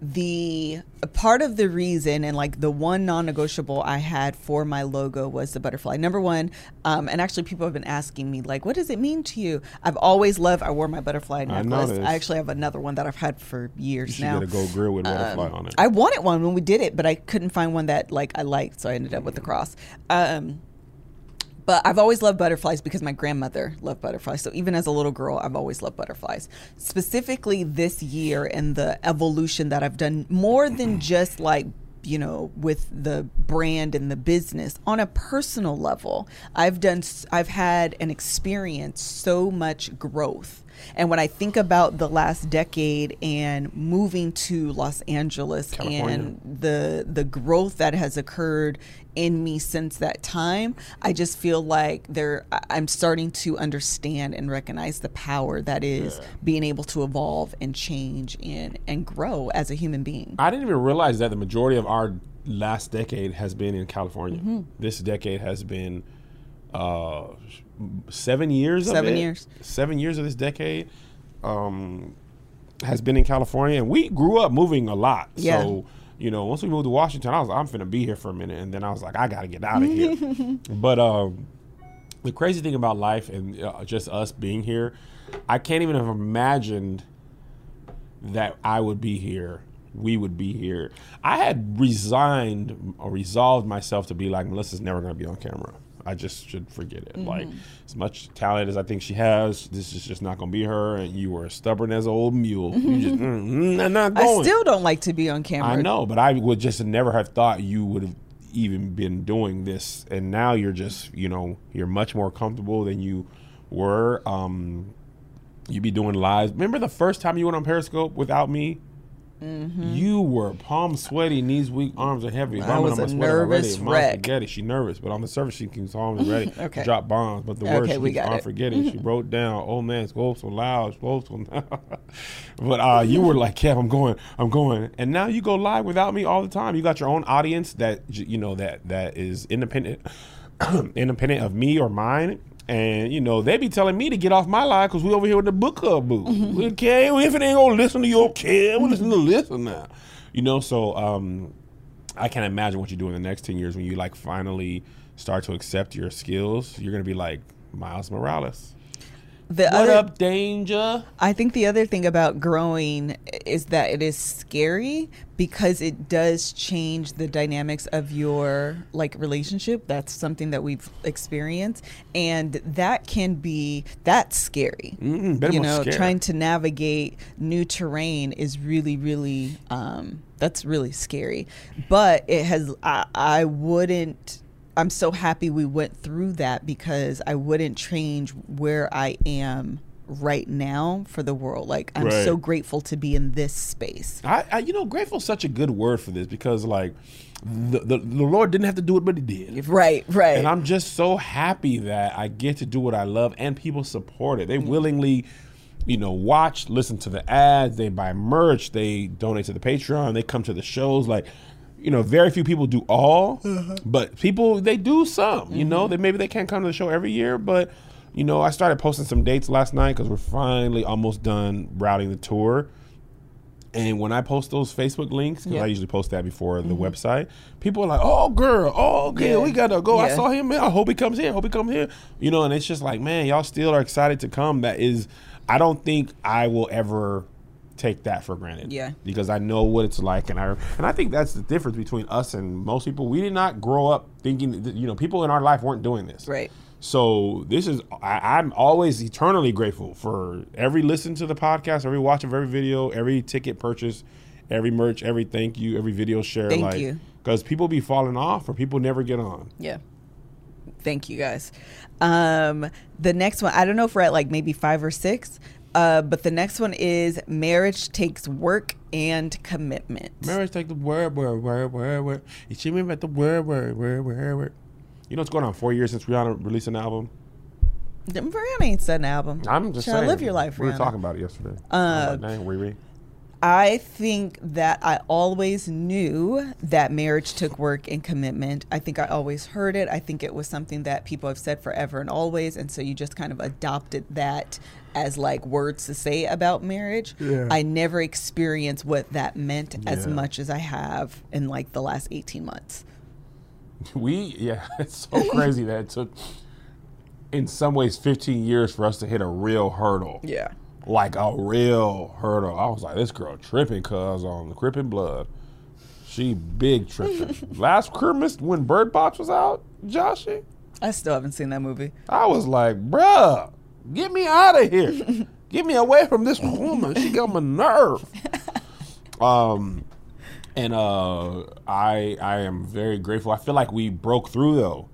The part of the reason and like the one non-negotiable I had for my logo was the butterfly. Number one, um, and actually people have been asking me like, what does it mean to you? I've always loved. I wore my butterfly necklace. noticed. I, actually have another one that I've had for years should now. get a gold grill with a butterfly on it. I wanted one when we did it, but I couldn't find one that like I liked, so I ended up with the cross. Um, but I've always loved butterflies because my grandmother loved butterflies. So even as a little girl, I've always loved butterflies. Specifically this year and the evolution that I've done more than mm-hmm. just like you know with the brand and the business on a personal level i've done i've had and experienced so much growth and when i think about the last decade and moving to los angeles California. and the the growth that has occurred in me since that time i just feel like there i'm starting to understand and recognize the power that is being able to evolve and change and and grow as a human being I didn't even realize that the majority of our last decade has been in California. Mm-hmm. This decade has been uh, seven years. of Seven it. years. Seven years of this decade um, has been in California, and we grew up moving a lot. Yeah. So you know, once we moved to Washington, I was I'm finna be here for a minute, and then I was like, I gotta get out of here. *laughs* but um, the crazy thing about life and uh, just us being here, I can't even have imagined that I would be here, we would be here. I had resigned or resolved myself to be like, Melissa's never going to be on camera. I just should forget it. Like, as much talent as I think she has, this is just not going to be her. And you were stubborn as an old mule. You just, mm, mm, I'm not going. i still don't like to be on camera I know, but I would just never have thought you would have even been doing this. And now you're just, you know, you're much more comfortable than you were. Um, you be doing lives. Remember the first time you went on Periscope without me? You were palm sweaty, knees weak, arms are heavy. Mm-hmm. I was a I'm sweating already. nervous wreck. Spaghetti. She nervous, but on the surface she keeps calm and ready *laughs* Okay. drop bombs. But the words Okay, she keeps on it. forgetting. she *laughs* wrote down, "Oh man, spoke so loud, spoke so loud." *laughs* but uh, you were like, "Kev, I'm going, I'm going," and now you go live without me all the time. You got your own audience that you know that that is independent, *clears throat* independent of me or mine. And you know they be telling me to get off my line because we over here with the book club booth. Mm-hmm. Okay, if it ain't gonna listen to you, okay, we listen to listen now. You know, so um, I can't imagine what you do in the next 10 years when you like finally start to accept your skills. You're to be like Miles Morales. The What other, up, danger? I think the other thing about growing is that it is scary because it does change the dynamics of your like relationship. That's something that we've experienced, and that can be that's scary. Mm-mm, you know, trying to navigate new terrain is really, really um, that's really scary. But it has I, I wouldn't. I'm so happy we went through that because I wouldn't change where I am right now for the world. Like I'm Right. so grateful to be in this space. I, I you know, grateful is such a good word for this because like the, the the Lord didn't have to do it, but He did. Right, right. And I'm just so happy that I get to do what I love and people support it. They mm. willingly, you know, watch, listen to the ads, they buy merch, they donate to the Patreon, they come to the shows. Like, you know, very few people do all, uh-huh. but people they do some. You know, mm-hmm. they maybe they can't come to the show every year, but you know, I started posting some dates last night because we're finally almost done routing the tour. And when I post those Facebook links, because Yeah. I usually post that before the mm-hmm. website, people are like, "Oh, girl, oh, okay, Yeah. we gotta go. I saw him. Man, I hope he comes here. I hope he comes here." You know, and it's just like, man, y'all still are excited to come. That is, I don't think I will ever take that for granted. Yeah. because I know what it's like, and I and I think that's the difference between us and most people. We did not grow up thinking, that, you know, people in our life weren't doing this. Right. So this is I, I'm always eternally grateful for every listen to the podcast, every watch of every video, every ticket purchase, every merch, every thank you, every video share. Thank like, you. Because people be falling off or people never get on. Yeah. Thank you guys. Um, the next one, I don't know if we're at like maybe five or six, uh, but the next one is marriage takes work and commitment. Marriage takes work, word, word, word, word, word. You see me at the word, word, word, word, word. You know what's going on? Four years since Rihanna released an album. Rihanna ain't said an album. I'm just Child, saying. live your life, We were talking about it yesterday. Uh, I like, Riri. I think that I always knew that marriage took work and commitment. I think I always heard it. I think it was something that people have said forever and always. And so you just kind of adopted that as like words to say about marriage. Yeah. I never experienced what that meant as much as I have in like the last 18 months. *laughs* We yeah, *laughs* it's so crazy that it took in some ways 15 years for us to hit a real hurdle. Yeah. Like a real hurdle. I was like, this girl tripping cuz on the Crippin' Blood. She big tripping. *laughs* Last Christmas when Bird Box was out, Joshy, I still haven't seen that movie. I was like, bruh, get me out of here. *laughs* get me away from this woman. She got my nerve. *laughs* Um and uh, I I am very grateful. I feel like we broke through though,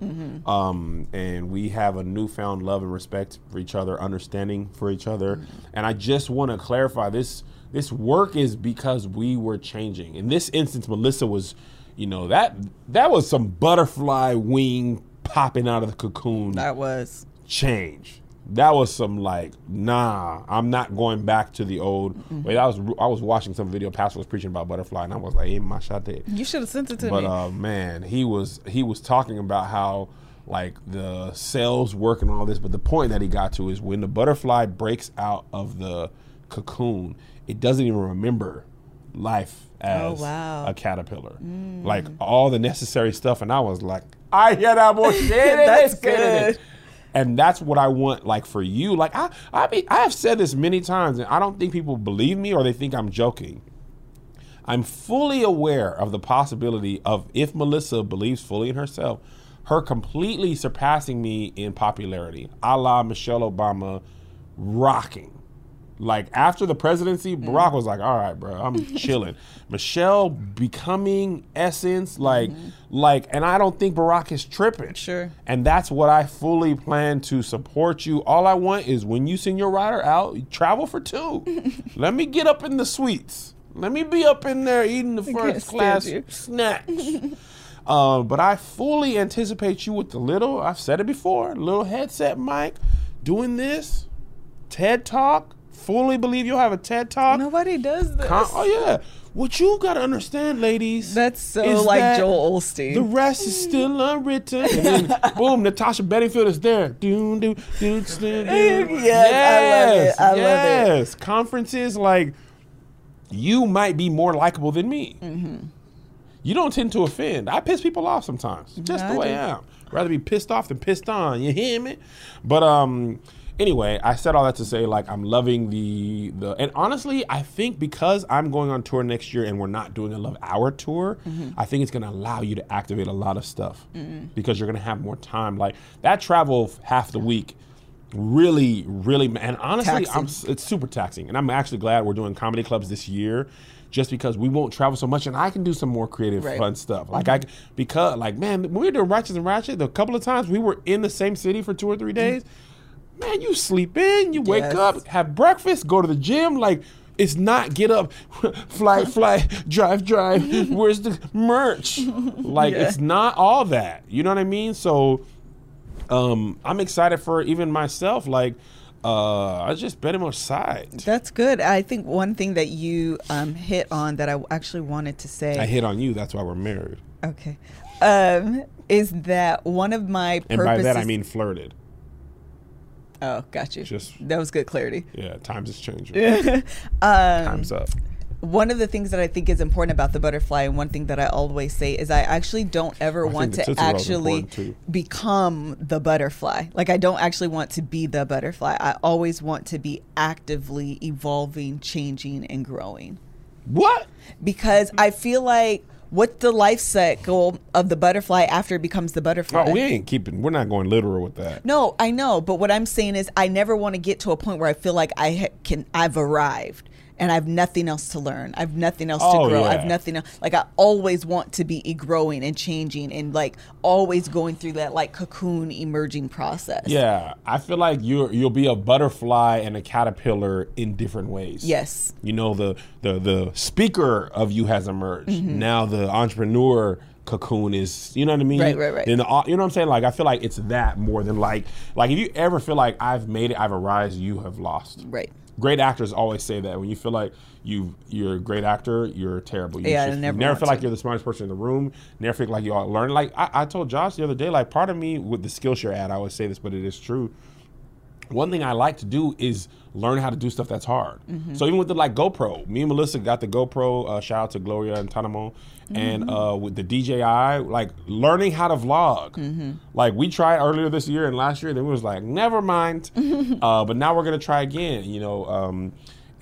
um, and we have a newfound love and respect for each other, understanding for each other. And I just want to clarify this: this work is because we were changing. In this instance, Melissa was, you know that that was some butterfly wing popping out of the cocoon That was. change. That was some like, nah, I'm not going back to the old mm-hmm. Wait, I was I was watching some video. Pastor was preaching about butterfly, and I was like, "Hey, my shot there." You should have sent it to me. But uh, man, he was he was talking about how like the cells work and all this. But the point that he got to is when the butterfly breaks out of the cocoon, it doesn't even remember life oh, as Oh, wow. a caterpillar. Mm. Like all the necessary stuff, and I was like, I hear that bullshit. *laughs* That's good. And that's what I want, like for you. Like I, I be, I have said this many times, and I don't think people believe me or they think I'm joking. I'm fully aware of the possibility of if Melissa believes fully in herself, her completely surpassing me in popularity, a la Michelle Obama, rocking. Like after the presidency, Mm. Barack was like, "All right, bro, I'm *laughs* chilling." Michelle becoming essence, like, like, and I don't think Barack is tripping. Mm-hmm. Sure. And that's what I fully plan to support you. All I want is when you send your rider out, travel for two. *laughs* Let me get up in the suites. Let me be up in there eating the first class snacks. *laughs* uh, but I fully anticipate you with the little, I've said it before, little headset mic, doing this, TED Talk. Fully believe you'll have a TED Talk. Nobody does this. Con- oh, yeah. What you got to understand, ladies. That's so like that Joel Osteen. The rest is still unwritten. And then, *laughs* boom, Natasha Bedingfield is there. Doom, doom, doom, doom, doom. Yes, I love it. I love it. yes. Conferences, like, you might be more likable than me. Mm-hmm. You don't tend to offend. I piss people off sometimes. Just I the way do. I am. Rather be pissed off than pissed on. You hear me? But um anyway, I said all that to say like I'm loving the the and honestly, I think because I'm going on tour next year and we're not doing a Love Hour tour, Mm-hmm. I think it's going to allow you to activate a lot of stuff because you're going to have more time. Like that travel half the week really really and honestly I'm it's super taxing and I'm actually glad we're doing comedy clubs this year just because we won't travel so much and I can do some more creative Right. fun stuff. Like I because like man, when we were doing Righteous and Ratchet, the couple of times we were in the same city for two or three days, Man, you sleep in, you wake Yes. up, have breakfast, go to the gym. Like, it's not get up, *laughs* fly, *laughs* fly, drive, drive. *laughs* Where's the merch? Like, Yeah. it's not all that. You know what I mean? So, um, I'm excited for even myself. Like, uh, I just bet him aside. That's good. I think one thing that you um, hit on that I actually wanted to say. I hit on you. That's why we're married. Okay. Um, is that one of my And by that I mean flirted. Oh, got you. Just- that was good clarity. Yeah, times is changing. *laughs* um, times up. one of the things that I think is important about the butterfly, and one thing that I always say is I actually don't ever I want to Tootsie Roll is actually become the butterfly. Like I don't actually want to be the butterfly. I always want to be actively evolving, changing, and growing. What? Because I feel like what's the life cycle of the butterfly after it becomes the butterfly? Oh, we ain't keeping. We're not going literal with that. No, I know, but what I'm saying is I never want to get to a point where I feel like I ha- can I've arrived and I have nothing else to learn. I have nothing else Oh, to grow. I have nothing else. Like I always want to be growing and changing and like always going through that like cocoon emerging process. Yeah, I feel like you you'll be a butterfly and a caterpillar in different ways. Yes. You know the the the speaker of you has emerged. Mm-hmm. Now the entrepreneur cocoon is you know what I mean? Right, right, right. Then the, you know what I'm saying? Like I feel like it's that more than like like if you ever feel like I've made it, I've arisen, you have lost. Right. Great actors always say that when you feel like you you're a great actor, you're terrible. You Yeah, I should- you never never feel like you're the smartest person in the room. Never feel like you all learn. Like I, I told Josh the other day, like part of me with the Skillshare ad, I always say this, but it is true. One thing I like to do is learn how to do stuff that's hard. Mm-hmm. So even with the like GoPro, me and Melissa got the GoPro. Uh, shout out to Gloria and Tanamo, and Mm-hmm. uh, with the DJI, like learning how to vlog. Mm-hmm. Like we tried earlier this year and last year, then we was like, never mind. *laughs* uh, but now we're gonna try again. You know. Um,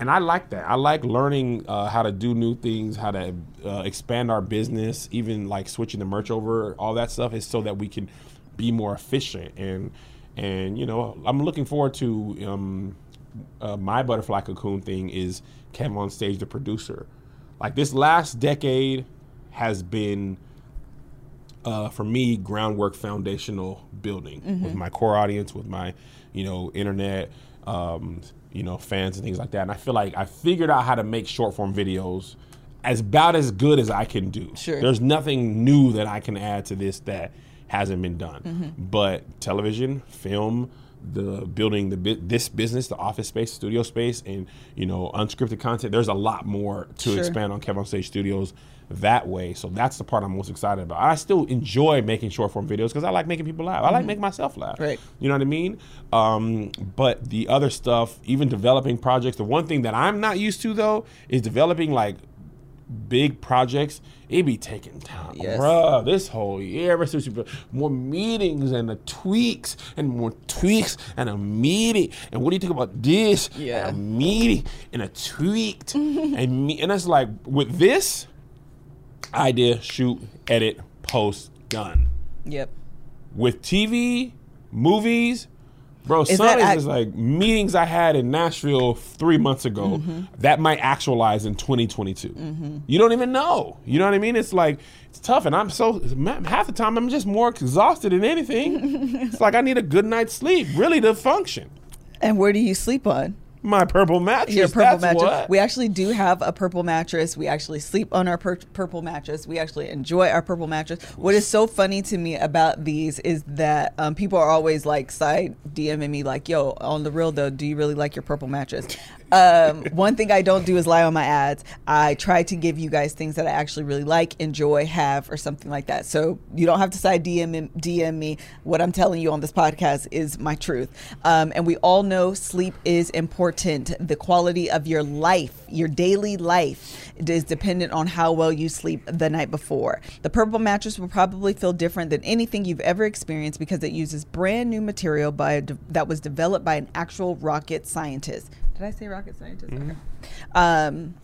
and I like that. I like learning uh, how to do new things, how to uh, expand our business, even like switching the merch over. All that stuff is so that we can be more efficient. And and you know, I'm looking forward to um, uh, my butterfly cocoon thing. Is Kev on Stage, the producer? Like this last decade has been uh, for me, groundwork, foundational building with my core audience, with my, you know, internet, um, you know, fans and things like that. And I feel like I figured out how to make short form videos as about as good as I can do. Sure. There's nothing new that I can add to this that hasn't been done. But television, film, the building the bu- this business, the office space, studio space, and you know unscripted content. There's a lot more to Sure. expand on Kev on Stage Studios that way. So that's the part I'm most excited about. I still enjoy making short form videos because I like making people laugh. I like making myself laugh. Right. You know what I mean? Um, but the other stuff, even developing projects, the one thing that I'm not used to though is developing like big projects. It be taking time, Yes. bruh. This whole year, ever since more meetings and the tweaks and more tweaks and a meeting. And what do you think about this? Yeah. And a meeting and a tweaked *laughs* and me. And it's like with this idea, shoot, edit, post, done. Yep. With TV, movies, bro, Is some that is like meetings I had in Nashville three months ago Mm-hmm. that might actualize in 2022. You don't even know. You know what I mean? It's like it's tough, and I'm so half the time I'm just more exhausted than anything. *laughs* it's like I need a good night's sleep, really, to function. And where do you sleep on? My purple mattress. Your purple that's mattress. what. We actually do have a purple mattress. We actually sleep on our pur- purple mattress. We actually enjoy our purple mattress. What is so funny to me about these is that um, people are always like side DMing me like, "Yo, on the real though, do you really like your purple mattress?" Um, *laughs* one thing I don't do is lie on my ads. I try to give you guys things that I actually really like, enjoy, have, or something like that. So you don't have to side DM DM me. What I'm telling you on this podcast is my truth. Um, and we all know sleep is important. The quality of your life, your daily life, is dependent on how well you sleep the night before. The purple mattress will probably feel different than anything you've ever experienced because it uses brand new material by a de- that was developed by an actual rocket scientist. Did I say rocket scientist? Okay. Um,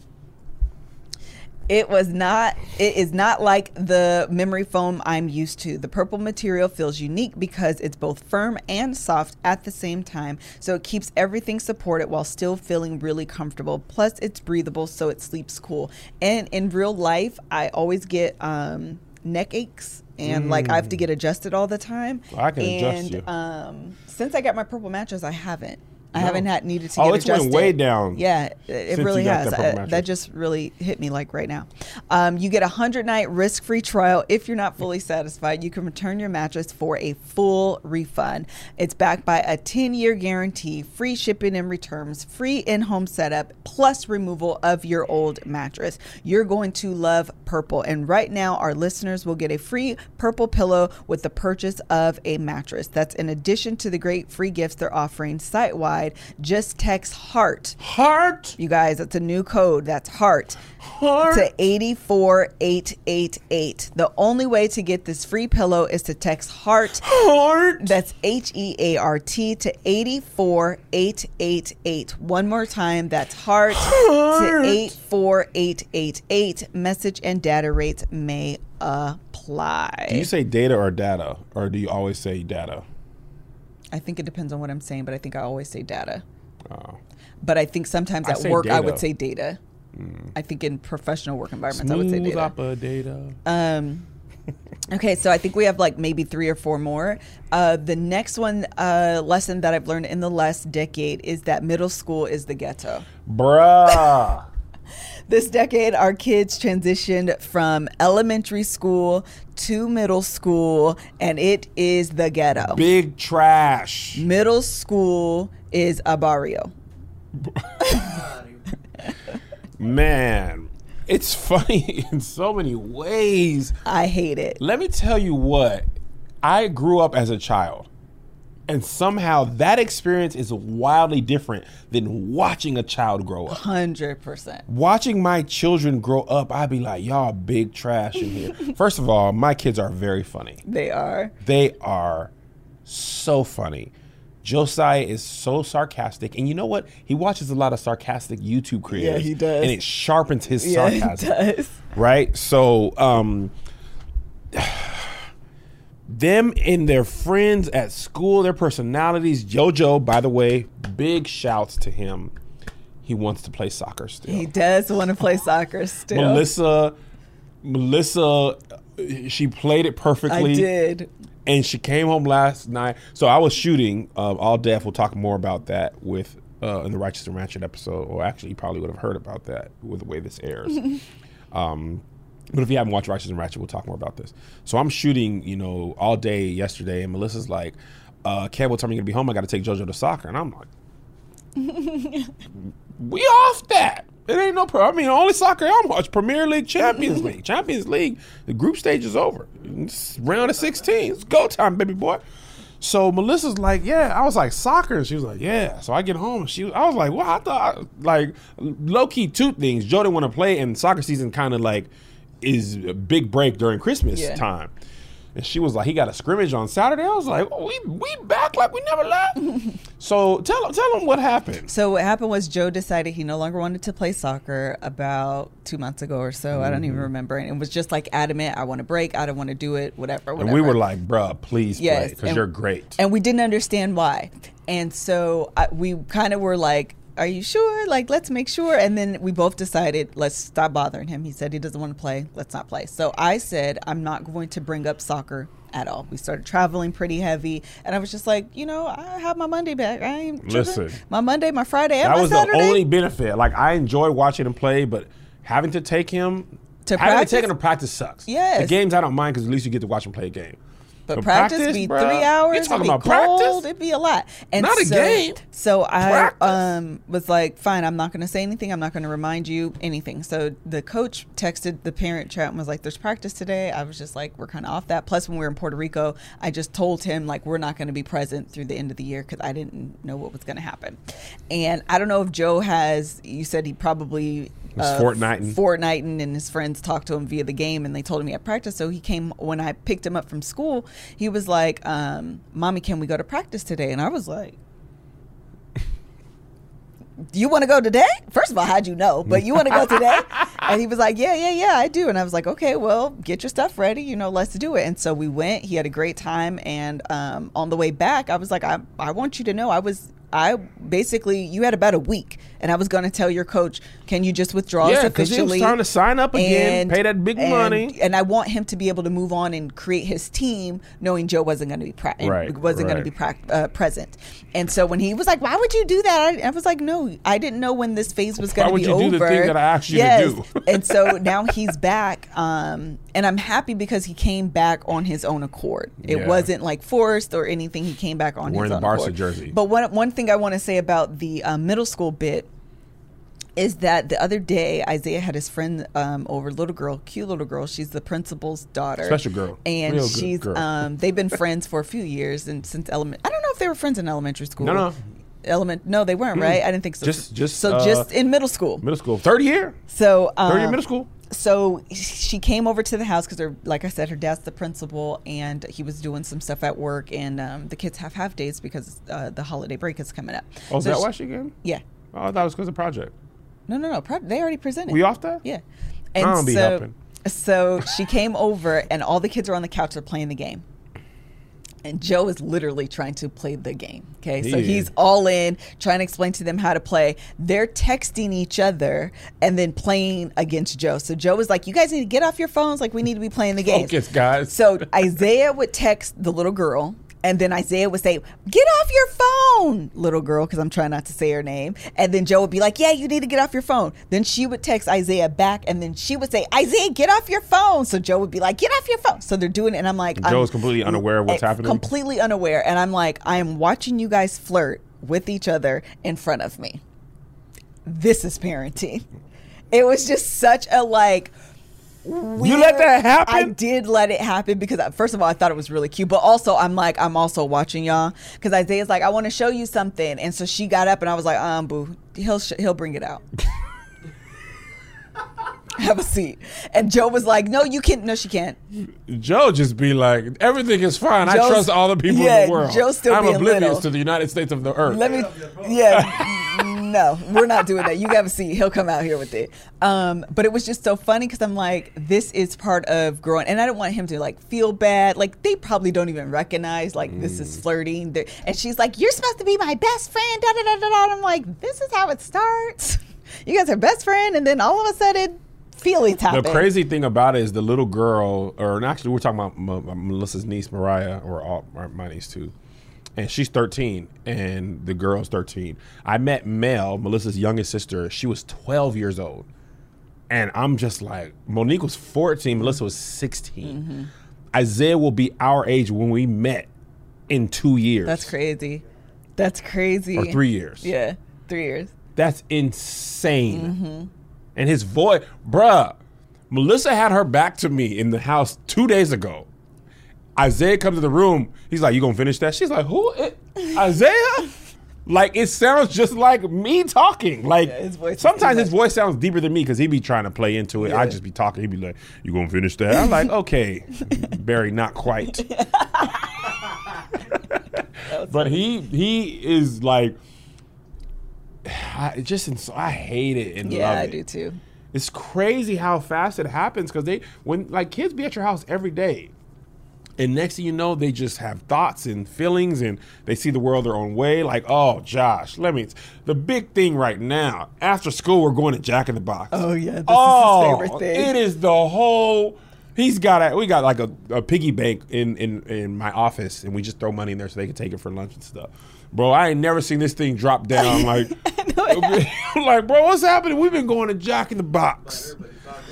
it was not it is not like the memory foam I'm used to. The purple material feels unique because it's both firm and soft at the same time. So it keeps everything supported while still feeling really comfortable. Plus it's breathable so it sleeps cool. And in real life, I always get um neck aches and like I have to get adjusted all the time. Mm. I can adjust and, you. Um, since I got my purple mattress, I haven't. I No. haven't had needed to Oh, get it's went adjusted. way down Yeah, it, really has. that I- that just really hit me like right now. Um, you get a hundred night risk free trial. If you're not fully satisfied, you can return your mattress for a full refund. It's backed by a 10 year guarantee, free shipping and returns, free in home setup, plus removal of your old mattress. You're going to love purple. And right now, our listeners will get a free purple pillow with the purchase of a mattress. That's in addition to the great free gifts they're offering site wide. Just text HEART. Heart, You guys, that's a new code. That's HEART heart. to 84888. The only way to get this free pillow is to text HEART. Heart. That's H E A R T to 84888. One more time, that's HEART heart. to 84888. Message and data rates may apply. Do you say data or data, or do you always say data? I think it depends on what I'm saying, but I think I always say data. Oh. But I think sometimes I at work I would say data. I think in professional work environments I would say data. up a data. Um, okay, so I think we have like maybe three or four more. Uh, the next one uh, lesson that I've learned in the last decade is that middle school is the ghetto. Bruh. This decade, our kids transitioned from elementary school to middle school, and it is the ghetto. Big trash. Middle school is a barrio. *laughs* Man, it's funny *laughs* in so many ways. I hate it. Let me tell you what. I grew up as a child. And somehow that experience is wildly different than watching a child grow up. Hundred percent. Watching my children grow up, I'd be like, y'all big trash in here. *laughs* First of all, my kids are very funny. They are. They are so funny. Josiah is so sarcastic. And you know what? He watches a lot of sarcastic YouTube creators. Yeah, he does. And it sharpens his Yeah, it sarcasm. does. Right? So, um, them and their friends at school, their personalities. JoJo, by the way, big shouts to him. He wants to play soccer still. He does want to play soccer still. Melissa, Melissa, she played it perfectly. I did. and she came home last night. So I was shooting uh, All Def. We'll talk more about that with uh, in the Righteous and Ratchet episode. Or actually, you probably would have heard about that with the way this airs. *laughs* um, but if you haven't watched Righteous and Ratchet, we'll talk more about this. So I'm shooting, you know, all day yesterday, and Melissa's like, uh, "Kev, what time are you gonna be home? I got to take JoJo to soccer." And I'm like, *laughs* "We off that." It ain't no problem. I mean, only soccer I watch Premier League, Champions League. Champions League, the group stage is over. It's round of 16. It's go time, baby boy. So Melissa's like, yeah. I was like, soccer. And she was like, yeah. So I get home. She, I was like, well, I thought, like, low key, two things. Joe didn't want to play, and soccer season kind of like is a big break during Christmas Yeah. time. And she was like, he got a scrimmage on Saturday. I was like, oh, we we back like we never left. *laughs* so tell him, tell him what happened. So what happened was Joe decided he no longer wanted to play soccer about two months ago or so. I don't Mm-hmm. even remember. And it was just like adamant. I want to break. I don't want to do it. Whatever. And we were like, bruh, please Yes, play because you're great. and we didn't understand why. And so I, we kind of were like, "Are you sure? Like, let's make sure." And then we both decided, let's stop bothering him. He said he doesn't want to play. Let's not play. So I said, I'm not going to bring up soccer at all. We started traveling pretty heavy, and I was just like, you know, I have my Monday back. I ain't. Listen. my Monday, my Friday, and that was Saturday. the only benefit. Like I enjoy watching him play, but having to take him To having practice? to take him to practice sucks. Yes. the games I don't mind because at least you get to watch him play a game. But practice, be bruh, three hours. You talking it'd be about cold. practice? It'd be a lot. And Not a so, game. So I um, was like, fine, I'm not going to say anything. I'm not going to remind you anything. So the coach texted the parent chat and was like, "There's practice today." I was just like, "We're kind of off that." Plus, when we were in Puerto Rico, I just told him like we're not going to be present through the end of the year because I didn't know what was going to happen. And I don't know if Joe has. You said he probably. Was Fortniting. Fortniting and his friends talked to him via the game and they told him he had practice. So he came when I picked him up from school. He was like, um, "Mommy, can we go to practice today?" And I was like, you want to go today?" First of all, how'd you know? But you want to go today? *laughs* and he was like, "Yeah, yeah, yeah, I do." And I was like, "Okay, well, get your stuff ready. You know, let's do it." And so we went. He had a great time. And um, on the way back, I was like, "I, I want you to know, I was." I basically you had about a week, and I was going to tell your coach, can you just withdraw Yeah, 'cause he was officially? trying to sign up again, pay that big and- money. and I want him to be able to move on and create his team, knowing Joe wasn't going to be Right, wasn't going to be pra- uh, present. And so when he was like, "Why would you do that?" I, I was like, "No, I didn't know when this phase was going to would be you over." do the thing that I asked you to do? *laughs* and so now he's back, um, and I'm happy because he came back on his own accord. It Yeah. wasn't like forced or anything. He came back on Wearing his the own Barca accord. jersey. But one one thing I want to say about the um, middle school bit is that the other day Isaiah had his friend um, over, little girl, cute little girl. She's the principal's daughter, Special girl. and Real she's girl. um, they've been friends for a few years and since element. I don't know if they were friends in elementary school. No, no. Element, no, they weren't, right? I didn't think so. Just- just, so, uh, just in middle school. Middle school, third year, So, um, third year middle school. So she came over to the house because, like I said, her dad's the principal, and he was doing some stuff at work, and um, the kids have half days because uh, the holiday break is coming up. Oh, is So that she- why she came? Yeah. Oh, I thought it was because of project. No, no, no. Pro- they already presented. We off that? Yeah. I don't be so, helping. so she came over, and all the kids are on the couch. They're playing the game. And Joe is literally trying to play the game. Okay. So he's all in, trying to explain to them how to play. They're texting each other and then playing against Joe. So Joe is like, You guys need to get off your phones. Like, we need to be playing the game. Focus, guys. So Isaiah would text the little girl, and then Isaiah would say, "Get off your phone, little girl," because I'm trying not to say her name. And then Joe would be like, "Yeah, you need to get off your phone." Then she would text Isaiah back, and then she would say, "Isaiah, get off your phone." So Joe would be like, "Get off your phone." So they're doing it, and I'm like, I'm completely unaware of what's eh, happening? Completely unaware, and I'm like, I am watching you guys flirt with each other in front of me. This is parenting. It was just such a like. You let that happen? I did let it happen because uh, first of all, I thought it was really cute, but also I'm like, I'm also watching y'all because Isaiah's like, I want to show you something, and so she got up and I was like, um, boo, he'll sh- he'll bring it out. *laughs* Have a seat, and Joe was like, No, you can't. No, she can't. Joe just be like, everything is fine. I trust all the people yeah, in the world. Joe's still I'm oblivious little. to the United States of the earth. Let me, yeah, *laughs* no, we're not doing that. You have a seat. He'll come out here with it. Um, but it was just so funny because I'm like, this is part of growing, and I don't want him to like feel bad. Like they probably don't even recognize like this Mm. is flirting. They're- And she's like, "You're supposed to be my best friend." Da da da da da. And I'm like, this is how it starts. *laughs* You guys are best friend, and then all of a sudden, feelings happen. The crazy thing about it is the little girl, or actually, we're talking about Melissa's niece, Mariah, or all, or my niece too. And she's 13, and the girl's 13. I met Mel, Melissa's youngest sister. She was 12 years old. And I'm just like, Monique was 14, Melissa was 16. Isaiah will be our age when we met in two years. That's crazy. That's crazy. Or three years. Yeah, three years. That's insane. Mm-hmm. And his voice, bruh, Melissa had her back to me in the house two days ago. Isaiah comes to the room. He's like, "You gonna finish that?" She's like, "Who? Isaiah?" Like it sounds just like me talking. Like his voice sometimes his voice sounds deeper than me because he be trying to play into it. I Yeah. just be talking. He'd be like, "You gonna finish that?" I'm like, "Okay, *laughs* Barry, not quite." *laughs* but he he is like, I just ins- I hate it and Yeah, I it. do too. It's crazy how fast it happens because they when like kids be at your house every day. And next thing you know, they just have thoughts and feelings and they see the world their own way. Like, oh, Josh, let me. The big thing right now, after school, we're going to Jack in the Box. Oh, yeah, this is his oh, favorite thing. It is the whole. He's got a, we got like a, a piggy bank in, in, in my office and we just throw money in there so they can take it for lunch and stuff. Bro, I ain't never seen this thing drop down *laughs* like, *laughs* like, bro, what's happening? We've been going to Jack in the Box.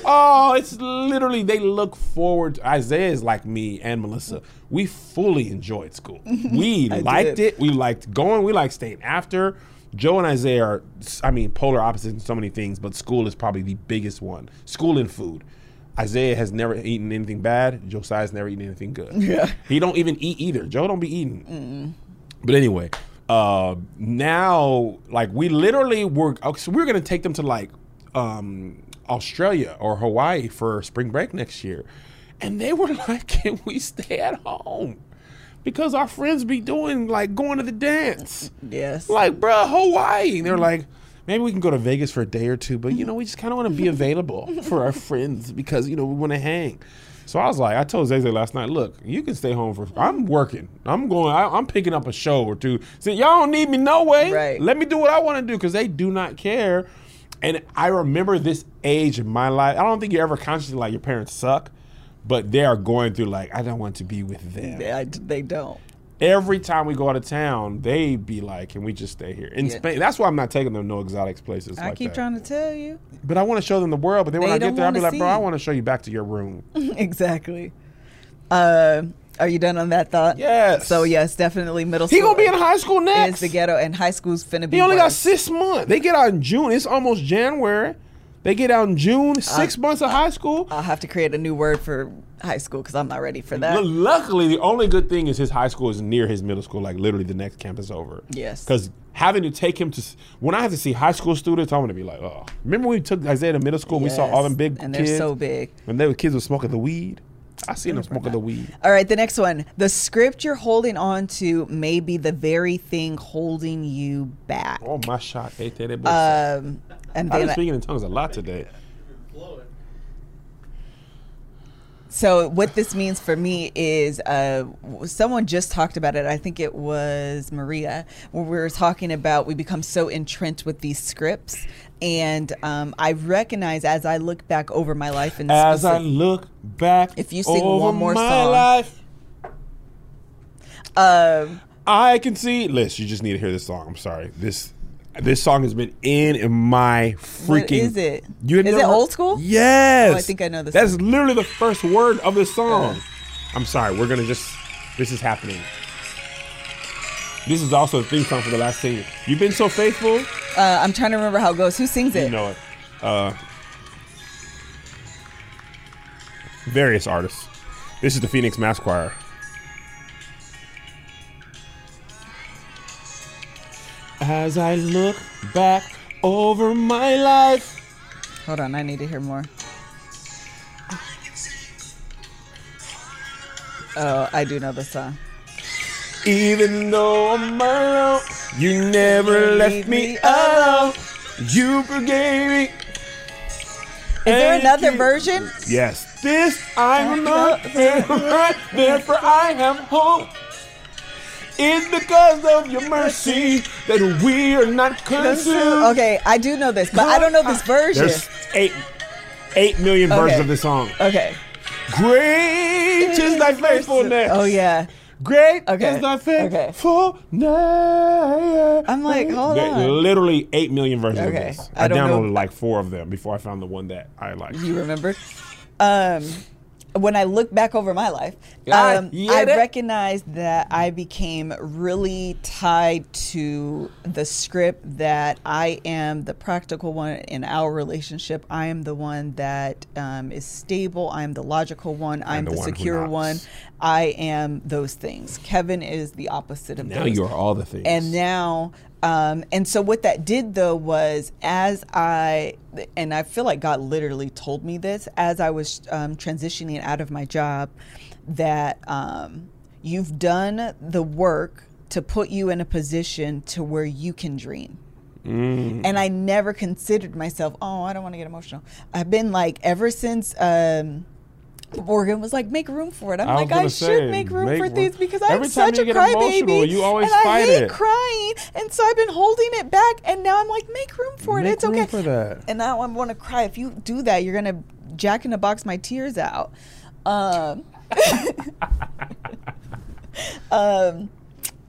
Oh, it's literally they look forward. To, Isaiah is like me and Melissa. We fully enjoyed school. *laughs* We liked did. it. We liked going. We liked staying after. Joe and Isaiah are, I mean, polar opposites in so many things, but school is probably the biggest one. School and food. Isaiah has never eaten anything bad. Josiah's never eaten anything good. *laughs* Yeah. He don't even eat either. Joe don't be eating. But anyway, uh, now like we literally were okay, so we are gonna take them to like um, Australia or Hawaii for spring break next year, and they were *laughs* like, "Can we stay at home?" Because our friends be doing like going to the dance, Yes. like bruh, Hawaii. And they're like, maybe we can go to Vegas for a day or two, but you know, we just kind of want to be available *laughs* for our friends because you know we want to hang. So I was like, I told Zay last night, look, you can stay home for. I'm working. I'm going. I, I'm picking up a show or two. So y'all don't need me no way. Right. Let me do what I want to do because they do not care. And I remember this age in my life. I don't think you're ever consciously like your parents suck, but they are going through like I don't want to be with them. I, they don't. Every time we go out of town, they be like, "Can we just stay here in Yeah. Spain?" That's why I'm not taking them no exotics places. I like keep that. trying to tell you. But I want to show them the world. But then when They I get there, I'll be like, bro, I want to show you back to your room. *laughs* exactly. Uh, are you done on that thought? Yes. So yes, definitely middle school. He gonna be in high school is next. the ghetto, and high school's finna be. He only got six months. They get out in June. It's almost January. They get out in June. Uh, Six months of high school. I'll have to create a new word for high school because I'm not ready for that. Lu- Luckily, the only good thing is his high school is near his middle school, like literally the next campus over. Yes. Because having to take him to, when I have to see high school students, I'm gonna be like, oh. Remember when we took Isaiah to middle school? and We saw all them big and kids, they're so big. When they were kids were smoking the weed. I seen them smoking the weed. All right, the next one. The script you're holding on to may be the very thing holding you back. Oh my shot! Hey, Teddy, Um, and I've been speaking in tongues a lot today. So what this means for me is uh, someone just talked about it. I think it was Maria, where we were talking about we become so entrenched with these scripts, and um, I recognize as I look back over my life and As I look back, If you sing over one more my song. life, um, I can see. Liz, you just need to hear this song. I'm sorry. This this song has been in in my freaking. What is it? You Is it old school? Yes. Oh, I think I know this That's literally the first word of the song. I'm sorry. We're gonna just. This is happening. This is also the theme song for the last thing. You've been so faithful. uh, I'm trying to remember how it goes. Who sings it? You know it. Uh, various artists. This is the Phoenix Mass Choir. As I look back over my life, Hold on, I need to hear more. Oh, I do know the song. Even though I'm alone, you never left me alone. You forgave me. Is there another you- version? Yes, this I know, *laughs* therefore I have hope. It's because of your mercy that we are not consumed. Okay, I do know this, but I don't know this version. There's eight, eight million versions of this song. Okay. Great is thy faithfulness. Oh yeah. Great Okay, is thy okay. faithfulness. I'm like, hold There- on. Literally eight million versions Okay, of this. I I, don't know- downloaded like four of them before I found the one that I like. You remember? Um, when I look back over my life, um, I recognize that I became really tied to the script that I am the practical one in our relationship. I am the one that um, is stable. I am the logical one. I am the the, one secure one. I am those things. Kevin is the opposite of Now those. you are all the things. And now, um, and so what that did though was as I, and I feel like God literally told me this as I was um, transitioning out of my job, that um, you've done the work to put you in a position to where you can dream. And I never considered myself, oh, I don't want to get emotional. I've been like, ever since um, Morgan was like, make room for it. I'm I like, I gonna should make room make for room- things because I'm such a crybaby. you always and I hate it. crying. And so I've been holding it back. And now I'm like, make room for it. It's room okay. for that. And now I want to cry. If you do that, you're going to jack in the box my tears out. Um, *laughs* *laughs* um,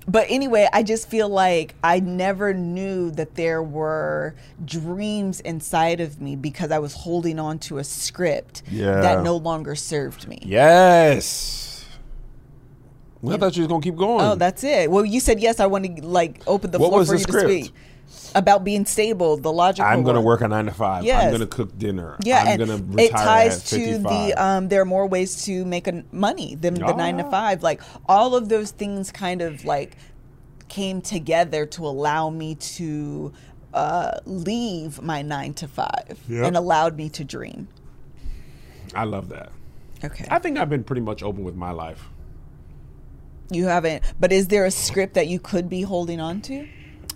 but anyway, I just feel like I never knew that there were dreams inside of me because I was holding on to a script Yeah. that no longer served me. yes. I thought you was gonna keep going. Oh, that's it. Well, you said yes. I want to like open the What floor for the you script? to speak about being stable, the logical. I'm gonna work a nine to five. Yes. I'm gonna cook dinner. Yeah, I'm and gonna it ties to 55. the um, there are more ways to make a, money than the nine to five. Like all of those things kind of like came together to allow me to uh, leave my nine to five Yep. and allowed me to dream. I love that. Okay, I think I've been pretty much open with my life. you haven't, but is there a script that you could be holding on to?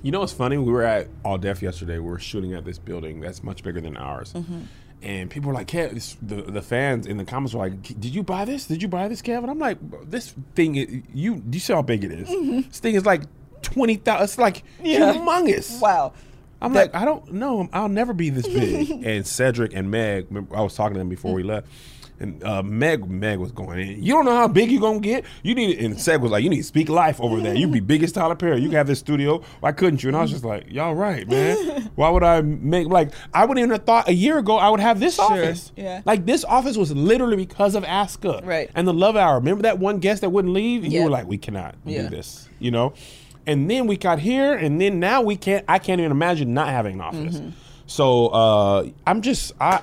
You know what's funny? We were at All Def yesterday. We were shooting at this building that's much bigger than ours. Mm-hmm. and people were like, "Kev," this- the the fans in the comments were like, "Did you buy this? Did you buy this, Kevin?" I'm like, "This thing, is, you do you see how big it is? This thing is like twenty thousand. It's like Mm-hmm. Yeah. humongous. Wow. I'm That- like, I don't know. I'll never be this big. *laughs* and Cedric and Meg, I was talking to them before we left. And uh, Meg, Meg was going in. You don't know how big you're gonna get. You need, and Ced was like, you need to speak life over there. You be biggest Tyler Perry. You can have this studio. Why couldn't you? And I was just like, y'all right, man. *laughs* Why would I make like I wouldn't even have thought a year ago I would have this office. yeah. Like this office was literally because of Aska. Right. And the Love Hour. Remember that one guest that wouldn't leave? And you were like, we cannot Yeah. do this. You know. And then we got here, and then now we can't. I can't even imagine not having an office. Mm-hmm. So uh, I'm just I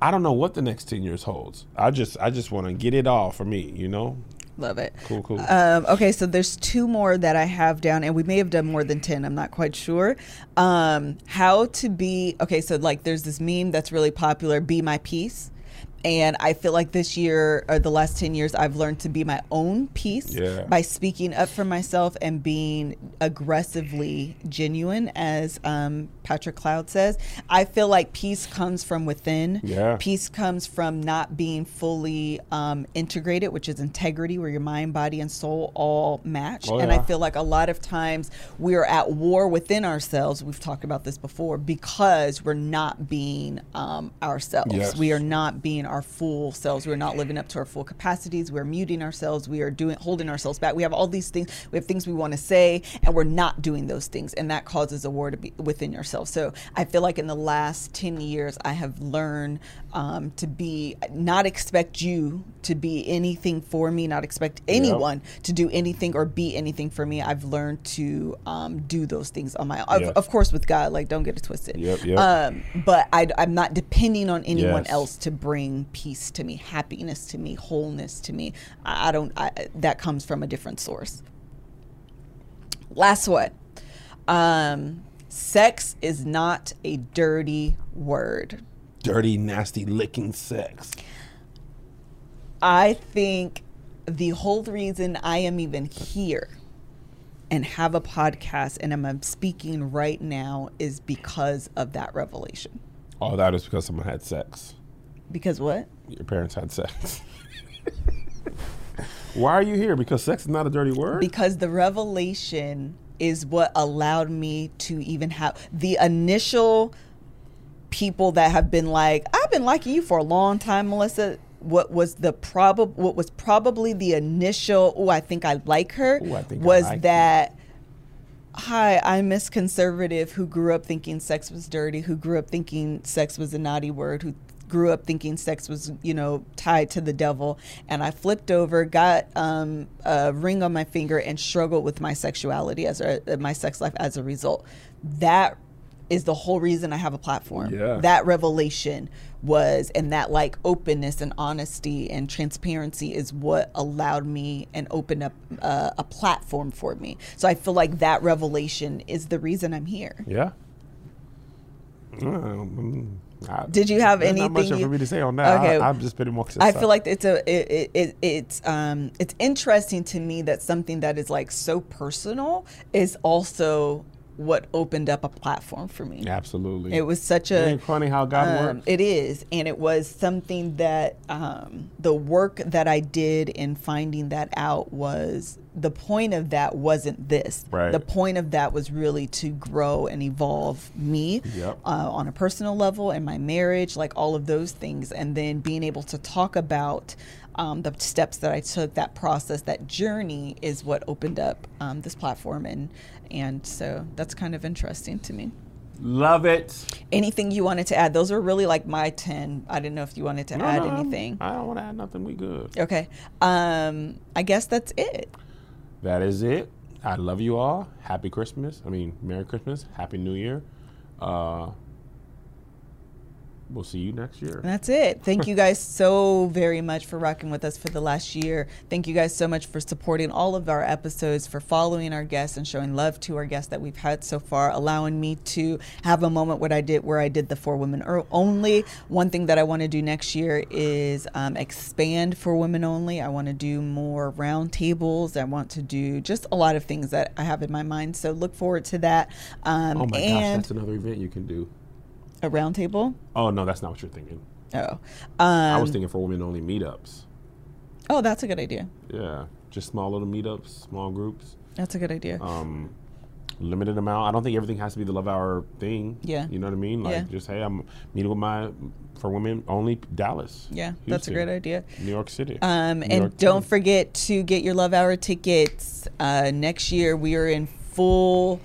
I don't know what the next ten years holds. I just I just want to get it all for me. You know. Love it. Cool, cool. Um, okay, so there's two more that I have down, and we may have done more than 10. I'm not quite sure. Um, how to be, okay, so like there's this meme that's really popular Be My Peace. And I feel like this year or the last 10 years, I've learned to be my own peace Yeah. by speaking up for myself and being aggressively genuine, as um, Patrick Cloud says. I feel like peace comes from within. Yeah. Peace comes from not being fully um, integrated, which is integrity, where your mind, body, and soul all match. Oh, and I feel like a lot of times we are at war within ourselves. We've talked about this before because we're not being um, ourselves. Yes. We are not being our full selves. We're not living up to our full capacities. We're muting ourselves. We are doing holding ourselves back. We have all these things. We have things we want to say, and we're not doing those things, and that causes a war to be within yourself. So I feel like in the last ten years, I have learned um, to be not expect you to be anything for me, not expect anyone to do anything or be anything for me. I've learned to um, do those things on my own. Of, of course, with God, like don't get it twisted. Yep, yep. Um, but I, I'm not depending on anyone Yes. else to bring peace to me, happiness to me, wholeness to me. I, I don't. I, that comes from a different source. Last one. Um, sex is not a dirty word. Dirty, nasty, licking sex. I think the whole reason I am even here and have a podcast and I'm speaking right now is because of that revelation. All that is because someone had sex. Because what? Your parents had sex. *laughs* Why are you here? Because sex is not a dirty word. because the revelation is what allowed me to even have the initial people that have been like i've been liking you for a long time melissa what was the prob what was probably the initial oh i think i like her Ooh, I think I was like that hi i'm miss conservative who grew up thinking sex was dirty who grew up thinking sex was a naughty word who grew up thinking sex was you know tied to the devil. And i flipped over got um, a ring on my finger and struggled with my sexuality as a, my sex life as a result. That is the whole reason i have a platform. Yeah. that revelation was and that like openness and honesty and transparency is what allowed me and opened up uh, a platform for me. So i feel like that revelation is the reason i'm here. Yeah. Um, I- Did you have there's Not much anything you- for me to say on that. Okay. I, I'm just pretty more. I feel like it's a it, it, it it's um it's interesting to me that something that is like so personal is also what opened up a platform for me. absolutely. It was such a Ain't funny how God um, works. It is, and it was something that um, the work that I did in finding that out was the point of that wasn't this. Right. The point of that was really to grow and evolve me Yep. uh, on a personal level and my marriage, like all of those things, and then being able to talk about. Um, the steps that I took, that process, that journey is what opened up um, this platform, and and so that's kind of interesting to me. Love it. Anything you wanted to add? Those are really like my 10. I didn't know if you wanted to No, add no, anything. I don't want to add nothing. We good. Okay. Um, I guess that's it. That is it. I love you all. Happy Christmas. I mean, Merry Christmas. Happy New Year. Uh, we'll see you next year. That's it. Thank you guys so very much for rocking with us for the last year. Thank you guys so much for supporting all of our episodes, for following our guests and showing love to our guests that we've had so far, allowing me to have a moment what I did where I did the for women only. One thing that I want to do next year is um, expand for women only. I want to do more roundtables. I want to do just a lot of things that I have in my mind. So look forward to that. Um, Oh my gosh, that's another event you can do. A roundtable. Oh no, that's not what you're thinking. Oh, um, I was thinking for women only meetups. oh, that's a good idea. Yeah, just small little meetups, small groups. That's a good idea. um, limited amount. I don't think everything has to be the love hour thing. Yeah. you know what I mean. Like Yeah. just hey, I'm meeting with my for women only Dallas. yeah, that's a great idea. New York City. Um, New and York don't City. forget to get your Love Hour tickets. Uh, next year, we are in full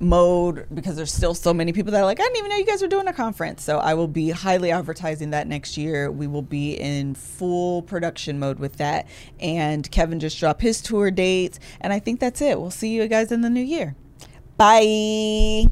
mode because there's still so many people that are like, I didn't even know you guys were doing a conference. So I will be highly advertising that next year. We will be in full production mode with that. And Kevin just dropped his tour dates. And I think that's it. We'll see you guys in the new year. Bye.